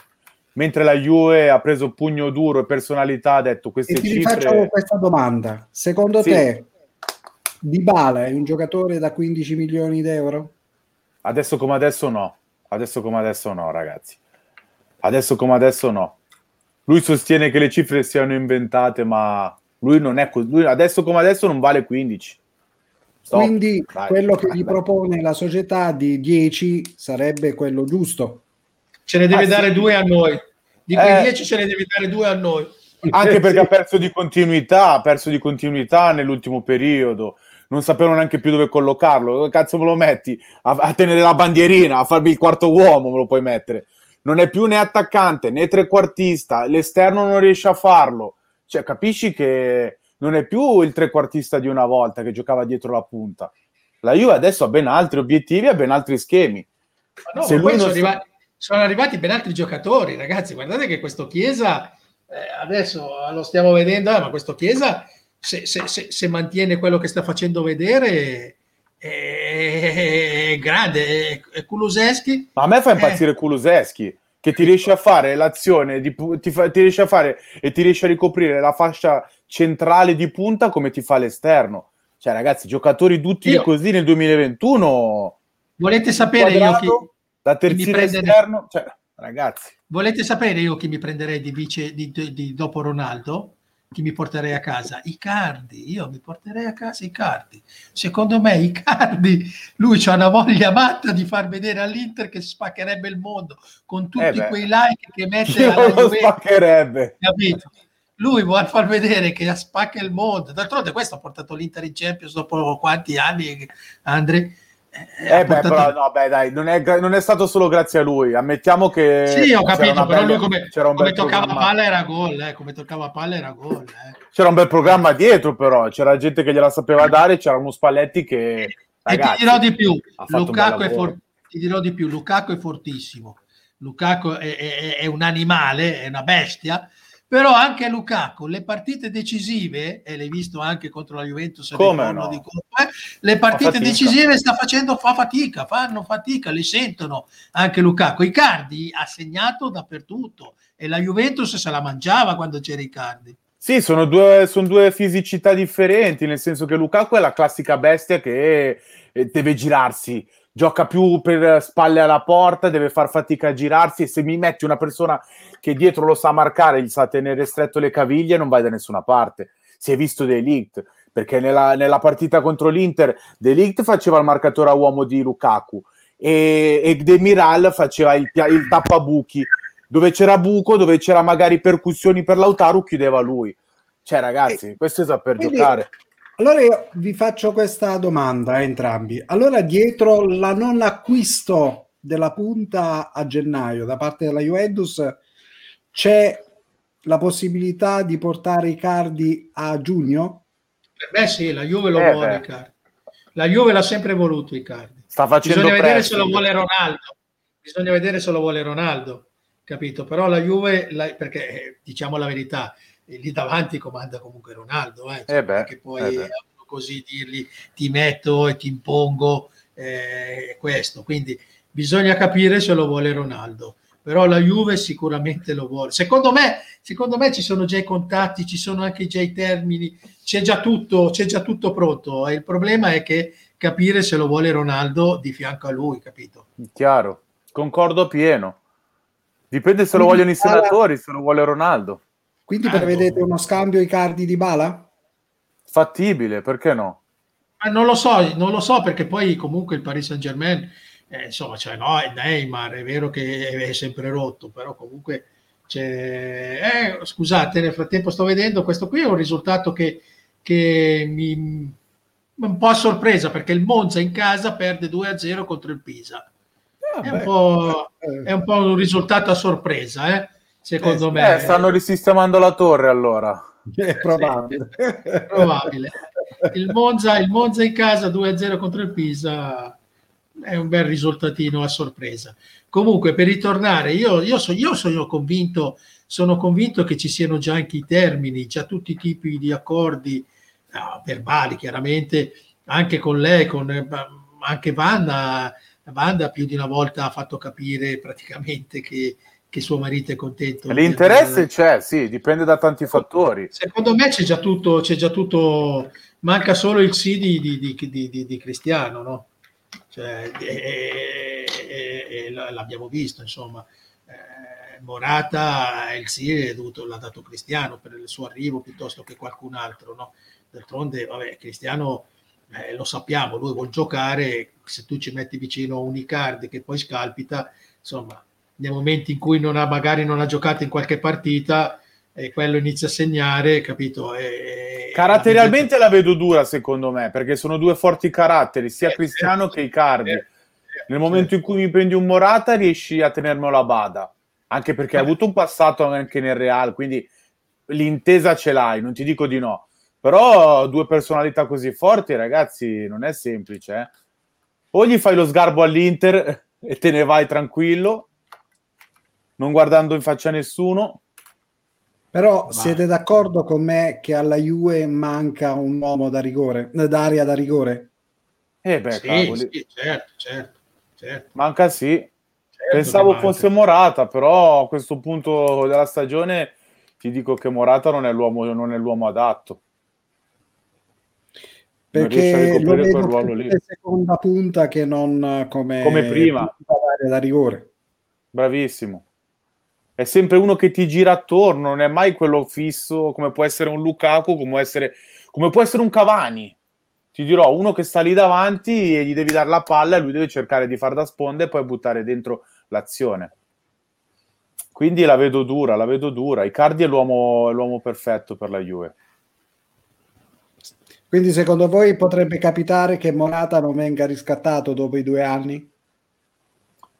Mentre la Juve ha preso pugno duro e personalità, ha detto queste e ti cifre... faccio questa domanda. Secondo sì. te Dybala è un giocatore da 15 milioni di euro? Adesso come adesso no. Adesso come adesso no, ragazzi. Adesso come adesso no. Lui sostiene che le cifre siano inventate, ma lui non è così. Adesso come adesso non vale 15. Stop. Quindi vai, quello vai, che gli vai. propone la società di 10 sarebbe quello giusto. Ce ne deve ah, dare sì. due a noi. Di quei eh, 10 ce ne deve dare due a noi. Anche (laughs) perché ha perso di continuità, ha perso di continuità nell'ultimo periodo. Non sapevano neanche più dove collocarlo. Dove cazzo me lo metti? A, a tenere la bandierina, a farmi il quarto uomo me lo puoi mettere. Non è più né attaccante né trequartista, l'esterno non riesce a farlo. Cioè, capisci che non è più il trequartista di una volta che giocava dietro la punta. La Juve adesso ha ben altri obiettivi, ha ben altri schemi. Ma no, Se lui sono, arrivati, sono, arrivati, ben altri giocatori, ragazzi. Guardate che questo Chiesa, eh, adesso lo stiamo vedendo, eh, ma questo Chiesa, se, se, se, se, mantiene quello che sta facendo vedere, è, è grande. È, è Kuluseschi. Ma a me fa impazzire eh. Kuluseschi che ti riesce a fare l'azione, di, ti, fa, ti riesce a fare e ti riesce a ricoprire la fascia centrale di punta come ti fa l'esterno. Cioè, ragazzi, giocatori tutti io, così nel 2021. Volete sapere io chi, da terzino esterno? Cioè, ragazzi. Volete sapere io chi mi prenderei di vice di, di dopo Ronaldo? Chi mi porterei a casa? I cardi, io mi porterei a casa i cardi. Secondo me i cardi, lui ha una voglia matta di far vedere all'Inter che spaccherebbe il mondo con tutti eh quei like che mette alla lo spaccherebbe. Capito? Lui vuole far vedere che spacca il mondo. D'altronde questo ha portato l'Inter in Champions dopo quanti anni, Andre? Eh, eh beh, però, no, beh, dai, non è, non è, stato solo grazie a lui. Ammettiamo che. Sì, ho capito, però lui come, come toccava programma. palla era gol, eh, come toccava palla era gol. Eh. C'era un bel programma dietro, però c'era gente che gliela sapeva dare, c'era uno Spalletti che. Ragazzi, e ti dirò di più, Lukaku è, for- ti dirò di più, Lukaku è fortissimo. Lukaku è, è, è un animale, è una bestia però anche Lukaku, le partite decisive, e l'hai visto anche contro la Juventus, Come no? di Coppa, eh, le partite decisive sta facendo, fa fatica, fanno fatica, le sentono anche Lukaku. Icardi ha segnato dappertutto e la Juventus se la mangiava quando c'era Icardi. Sì, sono due, sono due fisicità differenti, nel senso che Lukaku è la classica bestia che eh, deve girarsi, gioca più per spalle alla porta, deve far fatica a girarsi e se mi metti una persona che dietro lo sa marcare, gli sa tenere stretto le caviglie, non vai da nessuna parte. Si è visto De Ligt, perché nella, nella partita contro l'Inter De Ligt faceva il marcatore a uomo di Lukaku e, e De Miral faceva il, il tappabuchi. Dove c'era buco, dove c'era magari percussioni per Lautaro, chiudeva lui. Cioè, ragazzi, questo è saper quindi, giocare. Allora io vi faccio questa domanda a entrambi. Allora, dietro la non acquisto della punta a gennaio da parte della Juventus c'è la possibilità di portare i cardi a giugno? Per me sì, la Juve lo eh vuole i cardi. La Juve l'ha sempre voluto i cardi. Sta facendo Bisogna vedere se lo vuole Ronaldo. Bisogna vedere se lo vuole Ronaldo, capito? Però la Juve, la, perché eh, diciamo la verità, lì davanti comanda comunque Ronaldo, eh, cioè, eh perché poi eh così dirgli ti metto e ti impongo eh, questo. Quindi bisogna capire se lo vuole Ronaldo però la Juve sicuramente lo vuole. Secondo me, secondo me ci sono già i contatti, ci sono anche già i termini, c'è già tutto, c'è già tutto pronto. E il problema è che capire se lo vuole Ronaldo di fianco a lui, capito? Chiaro, concordo pieno. Dipende se lo vogliono i senatori, se lo vuole Ronaldo. Quindi prevedete uno scambio i cardi di Bala? Fattibile, perché no? Ma non lo so, non lo so perché poi comunque il Paris Saint Germain eh, insomma, cioè, no, è Neymar, è vero che è sempre rotto, però comunque c'è... Eh, scusate, nel frattempo sto vedendo, questo qui è un risultato che, che mi un po' a sorpresa perché il Monza in casa perde 2-0 contro il Pisa. Ah, è, un po', è, un po', un risultato a sorpresa, eh? Secondo eh, me. Eh, stanno risistemando la torre allora. (laughs) È probabile. Sì, probabile. Il Monza, il Monza in casa 2-0 contro il Pisa è un bel risultatino a sorpresa. Comunque, per ritornare, io, io, so, io sono, convinto, sono convinto che ci siano già anche i termini, già tutti i tipi di accordi no, verbali, chiaramente, anche con lei, con, anche Vanna, Vanna più di una volta ha fatto capire praticamente che, che suo marito è contento. L'interesse c'è, sì, dipende da tanti fattori. Secondo me c'è già tutto, c'è già tutto manca solo il sì di, di, di, di Cristiano, no? Cioè, e, e, e, l'abbiamo visto, insomma. Eh, Morata il sì dovuto, l'ha dato Cristiano per il suo arrivo piuttosto che qualcun altro, no? D'altronde, vabbè, Cristiano eh, lo sappiamo, lui vuol giocare, se tu ci metti vicino un Icardi che poi scalpita, insomma, nei momenti in cui non ha, magari non ha giocato in qualche partita, e quello inizia a segnare, capito? E, Caratterialmente la vedo dura, secondo me, perché sono due forti caratteri, sia eh, Cristiano certo, che Icardi. Certo, Nel momento in cui mi prendi un Morata, riesci a tenermelo a bada, anche perché ha avuto un passato anche nel Real, quindi l'intesa ce l'hai, non ti dico di no. Però due personalità così forti, ragazzi, non è semplice. Eh? O gli fai lo sgarbo all'Inter (laughs) e te ne vai tranquillo, non guardando in faccia a nessuno, però Ma... siete d'accordo con me che alla Juve manca un uomo da rigore, d'aria da rigore? Eh beh, sì, sì, certo, certo, certo. Manca sì. Certo Pensavo fosse Morata, però a questo punto della stagione ti dico che Morata non è l'uomo, non è l'uomo adatto. Perché lo vedo ruolo lì. seconda punta che non come, come prima. Da rigore. Bravissimo è sempre uno che ti gira attorno, non è mai quello fisso come può essere un Lukaku, come, essere, come può essere un Cavani. Ti dirò, uno che sta lì davanti e gli devi dare la palla e lui deve cercare di far da sponda e poi buttare dentro l'azione. Quindi la vedo dura, la vedo dura. Icardi è l'uomo, è l'uomo perfetto per la Juve. Quindi secondo voi potrebbe capitare che Morata non venga riscattato dopo i due anni?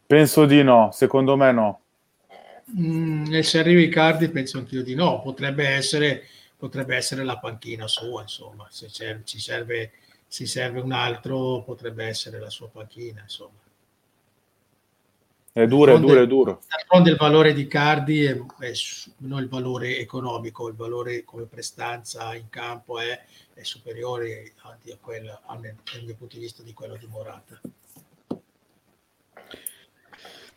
Penso di no, secondo me no. Mm, se arriva Icardi penso anch'io di no, potrebbe essere, potrebbe essere la panchina sua, insomma, se ci serve, si serve un altro potrebbe essere la sua panchina, insomma. È duro, è duro, è duro. D'altronde il valore di Cardi è, è, non il valore economico, il valore come prestanza in campo è, è superiore a, a quello, dal mio punto di vista, di quello di Morata.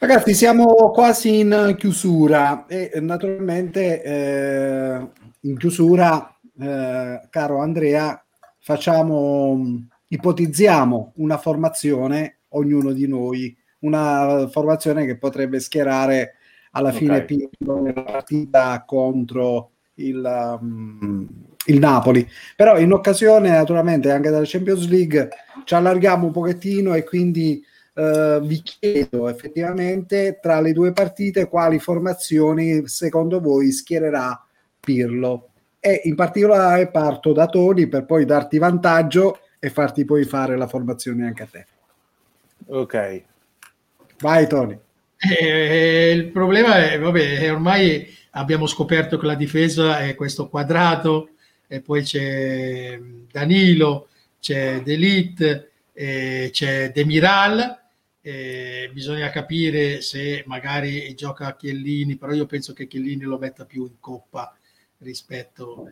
Ragazzi, siamo quasi in chiusura e naturalmente eh, in chiusura, eh, caro Andrea, facciamo, ipotizziamo una formazione, ognuno di noi, una formazione che potrebbe schierare alla okay. fine Pinto nella partita contro il, um, il Napoli. Però in occasione naturalmente anche della Champions League ci allarghiamo un pochettino e quindi Uh, vi chiedo effettivamente tra le due partite quali formazioni secondo voi schiererà Pirlo e in particolare parto da Toni per poi darti vantaggio e farti poi fare la formazione anche a te. Ok. Vai Toni. Eh, il problema è, vabbè, ormai abbiamo scoperto che la difesa è questo quadrato e poi c'è Danilo, c'è Delit, eh, c'è Demiral eh, bisogna capire se magari gioca Chiellini, però io penso che Chiellini lo metta più in coppa rispetto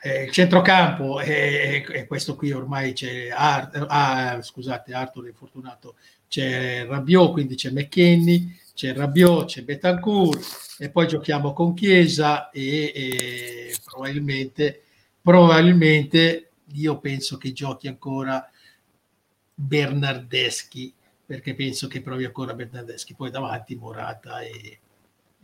eh, il centrocampo e, e, questo qui ormai c'è Ar- ah, scusate Arthur è fortunato c'è Rabiot quindi c'è McKenny c'è Rabiot c'è Betancourt e poi giochiamo con Chiesa e, e probabilmente probabilmente io penso che giochi ancora Bernardeschi perché penso che provi ancora Bernardeschi, poi davanti Morata e,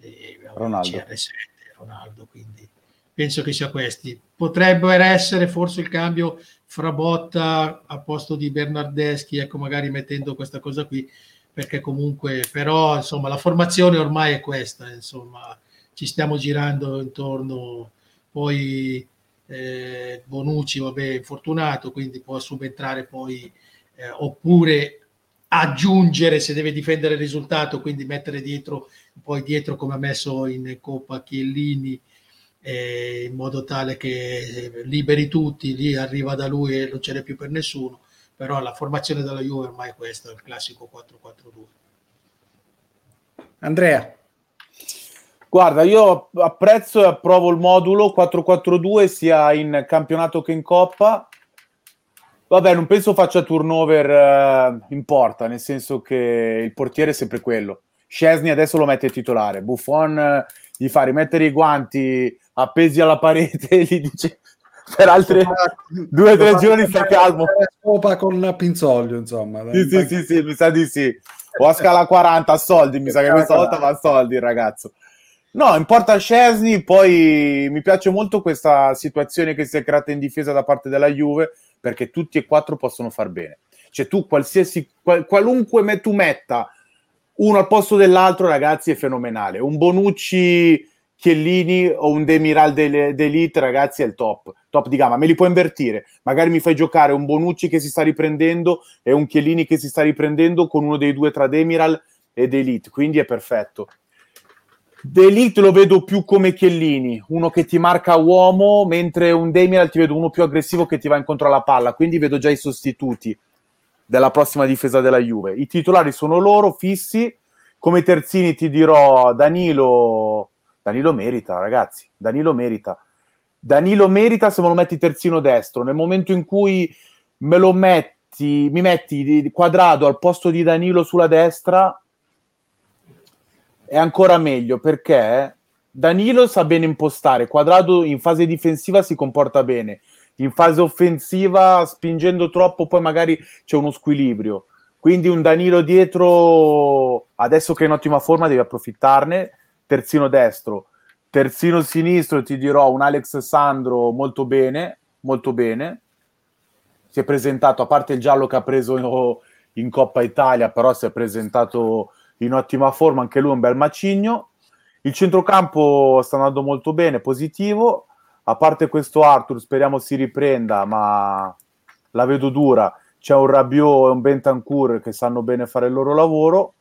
e Ronaldo. CR7, Ronaldo, quindi penso che sia questi. Potrebbe essere forse il cambio fra Botta a posto di Bernardeschi, ecco magari mettendo questa cosa qui, perché comunque però insomma la formazione ormai è questa, insomma ci stiamo girando intorno, poi eh, Bonucci vabbè infortunato, quindi può subentrare poi eh, oppure aggiungere se deve difendere il risultato, quindi mettere dietro, poi dietro come ha messo in Coppa Chiellini, eh, in modo tale che liberi tutti, lì arriva da lui e non ce n'è più per nessuno, però la formazione della Juve ormai è questa, il classico 4-4-2. Andrea. Guarda, io apprezzo e approvo il modulo 4-4-2 sia in campionato che in coppa Vabbè, non penso faccia turnover uh, in porta, nel senso che il portiere è sempre quello. Scesni adesso lo mette titolare, Buffon uh, gli fa rimettere i guanti appesi alla parete e gli dice per altri due o tre giorni sta calmo. Scopa con Pinzoglio, insomma. Sì, sì, sì, sì, mi sa di sì. O a scala 40 a soldi, mi sa che questa volta va a soldi, ragazzo. No, in porta Scesni, poi mi piace molto questa situazione che si è creata in difesa da parte della Juve, perché tutti e quattro possono far bene. Cioè tu qualsiasi, qual, qualunque me, tu metta uno al posto dell'altro, ragazzi, è fenomenale. Un Bonucci Chiellini o un Demiral d'Elite, ragazzi, è il top, top di gamma. Me li puoi invertire. Magari mi fai giocare un Bonucci che si sta riprendendo e un Chiellini che si sta riprendendo con uno dei due tra Demiral ed Elite, quindi è perfetto. D'Elite lo vedo più come Chiellini, uno che ti marca uomo, mentre un Demiral ti vedo uno più aggressivo che ti va incontro alla palla, quindi vedo già i sostituti della prossima difesa della Juve. I titolari sono loro, fissi, come terzini ti dirò Danilo, Danilo merita ragazzi, Danilo merita. Danilo merita se me lo metti terzino destro, nel momento in cui me lo metti, mi metti quadrato al posto di Danilo sulla destra, è ancora meglio perché Danilo sa bene impostare, Quadrado in fase difensiva si comporta bene, in fase offensiva spingendo troppo poi magari c'è uno squilibrio. Quindi un Danilo dietro, adesso che è in ottima forma devi approfittarne, terzino destro. Terzino sinistro ti dirò un Alex Sandro molto bene, molto bene. Si è presentato, a parte il giallo che ha preso in Coppa Italia, però si è presentato in ottima forma, anche lui un bel macigno. Il centrocampo sta andando molto bene, positivo. A parte questo Arthur, speriamo si riprenda, ma la vedo dura. C'è un Rabiot e un Bentancur che sanno bene fare il loro lavoro.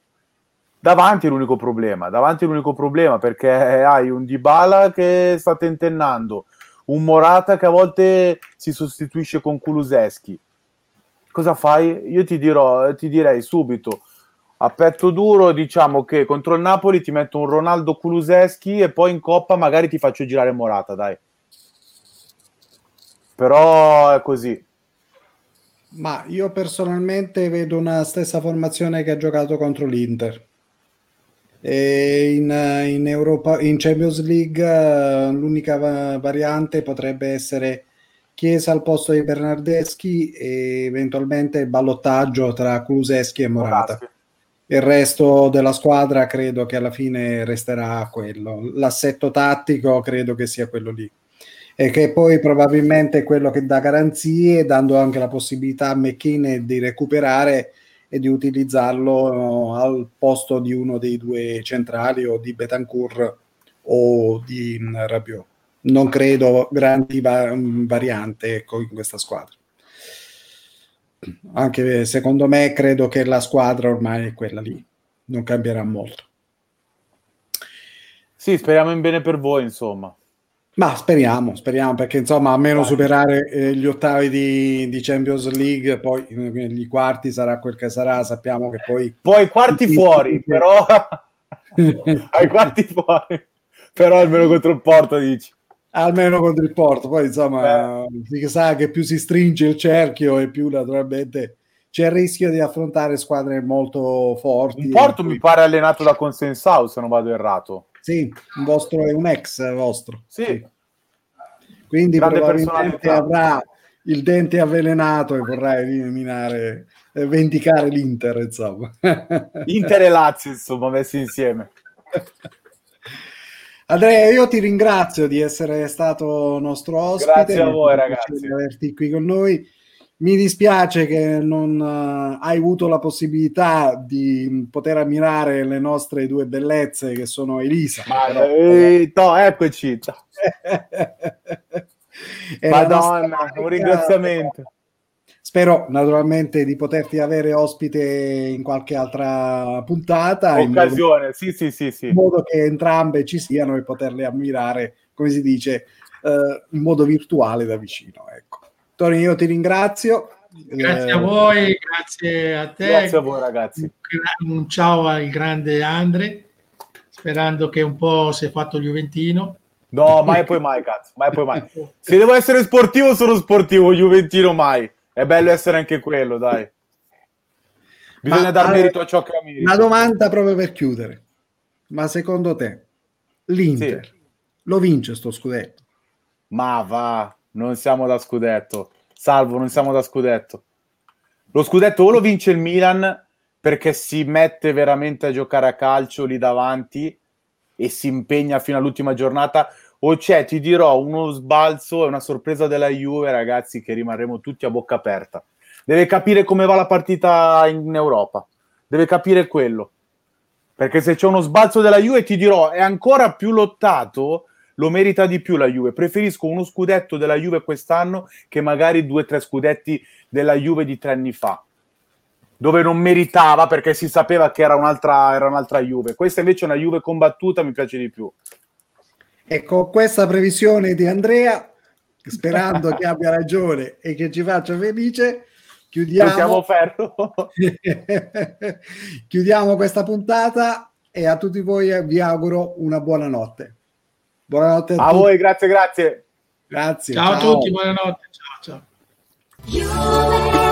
Davanti è l'unico problema, davanti è l'unico problema perché hai un Dybala che sta tentennando, un Morata che a volte si sostituisce con Kuluseschi. Cosa fai? Io ti dirò, ti direi subito, a petto duro diciamo che contro il Napoli ti metto un Ronaldo Kuluseschi e poi in Coppa magari ti faccio girare Morata, dai. Però è così. Ma io personalmente vedo una stessa formazione che ha giocato contro l'Inter. E in, in, Europa, in Champions League l'unica variante potrebbe essere Chiesa al posto di Bernardeschi e eventualmente ballottaggio tra Kuluseschi e Morata. Morata il resto della squadra credo che alla fine resterà quello. L'assetto tattico credo che sia quello lì. E che poi probabilmente è quello che dà garanzie, dando anche la possibilità a McKinney di recuperare e di utilizzarlo al posto di uno dei due centrali o di Betancourt o di Rabiot. Non credo grandi va- variante ecco, in questa squadra anche secondo me credo che la squadra ormai è quella lì, non cambierà molto. Sì, speriamo in bene per voi, insomma. Ma speriamo, speriamo, perché insomma, almeno Vai. superare eh, gli ottavi di, di, Champions League, poi gli quarti sarà quel che sarà, sappiamo che poi... Poi quarti fuori, però... (laughs) (laughs) ai quarti fuori, però almeno contro il Porto dici almeno contro il Porto. Poi insomma, Beh. si sa che più si stringe il cerchio e più naturalmente c'è il rischio di affrontare squadre molto forti. Il Porto mi pare allenato da Consensau, se non vado errato. Sì, un vostro è un ex vostro. Sì. sì. Quindi Grande probabilmente avrà il dente avvelenato e vorrà eliminare, eh, vendicare l'Inter, insomma. Inter e Lazio, insomma, messi insieme. (laughs) Andrea, io ti ringrazio di essere stato nostro ospite. Grazie a voi, ragazzi. Di averti qui con noi. Mi dispiace che non uh, hai avuto la possibilità di poter ammirare le nostre due bellezze che sono Elisa. Ma però, eh, no, eccoci. (laughs) Madonna, un ringraziamento. Spero naturalmente di poterti avere ospite in qualche altra puntata. Occasione, modo, sì, sì, sì, sì. In modo che entrambe ci siano e poterle ammirare, come si dice, eh, in modo virtuale da vicino. Ecco. Tony, io ti ringrazio. Grazie eh, a voi, grazie a te. Grazie a voi ragazzi. Un ciao al grande Andre, sperando che un po' si è fatto il Juventino. No, mai e poi mai, cazzo, mai poi mai. (laughs) Se devo essere sportivo, sono sportivo, Juventino mai È bello essere anche quello, dai. Bisogna dar merito a ciò che ha merito. Una domanda proprio per chiudere. Ma secondo te l'Inter sì. lo vince sto scudetto? Ma va, non siamo da scudetto. Salvo, non siamo da scudetto. Lo scudetto o lo vince il Milan perché si mette veramente a giocare a calcio lì davanti e si impegna fino all'ultima giornata o c'è, ti dirò, uno sbalzo e una sorpresa della Juve, ragazzi, che rimarremo tutti a bocca aperta. Deve capire come va la partita in Europa. Deve capire quello. Perché se c'è uno sbalzo della Juve, ti dirò, è ancora più lottato, lo merita di più la Juve. Preferisco uno scudetto della Juve quest'anno che magari due o tre scudetti della Juve di tre anni fa dove non meritava perché si sapeva che era un'altra, era un'altra Juve. Questa invece è una Juve combattuta, mi piace di più. Ecco, questa previsione di Andrea, sperando che abbia ragione e che ci faccia felice, chiudiamo, (laughs) chiudiamo questa puntata e a tutti voi vi auguro una buona notte. Buonanotte a, a voi, grazie, grazie. Grazie. Ciao, ciao. a tutti, buonanotte. Ciao, ciao.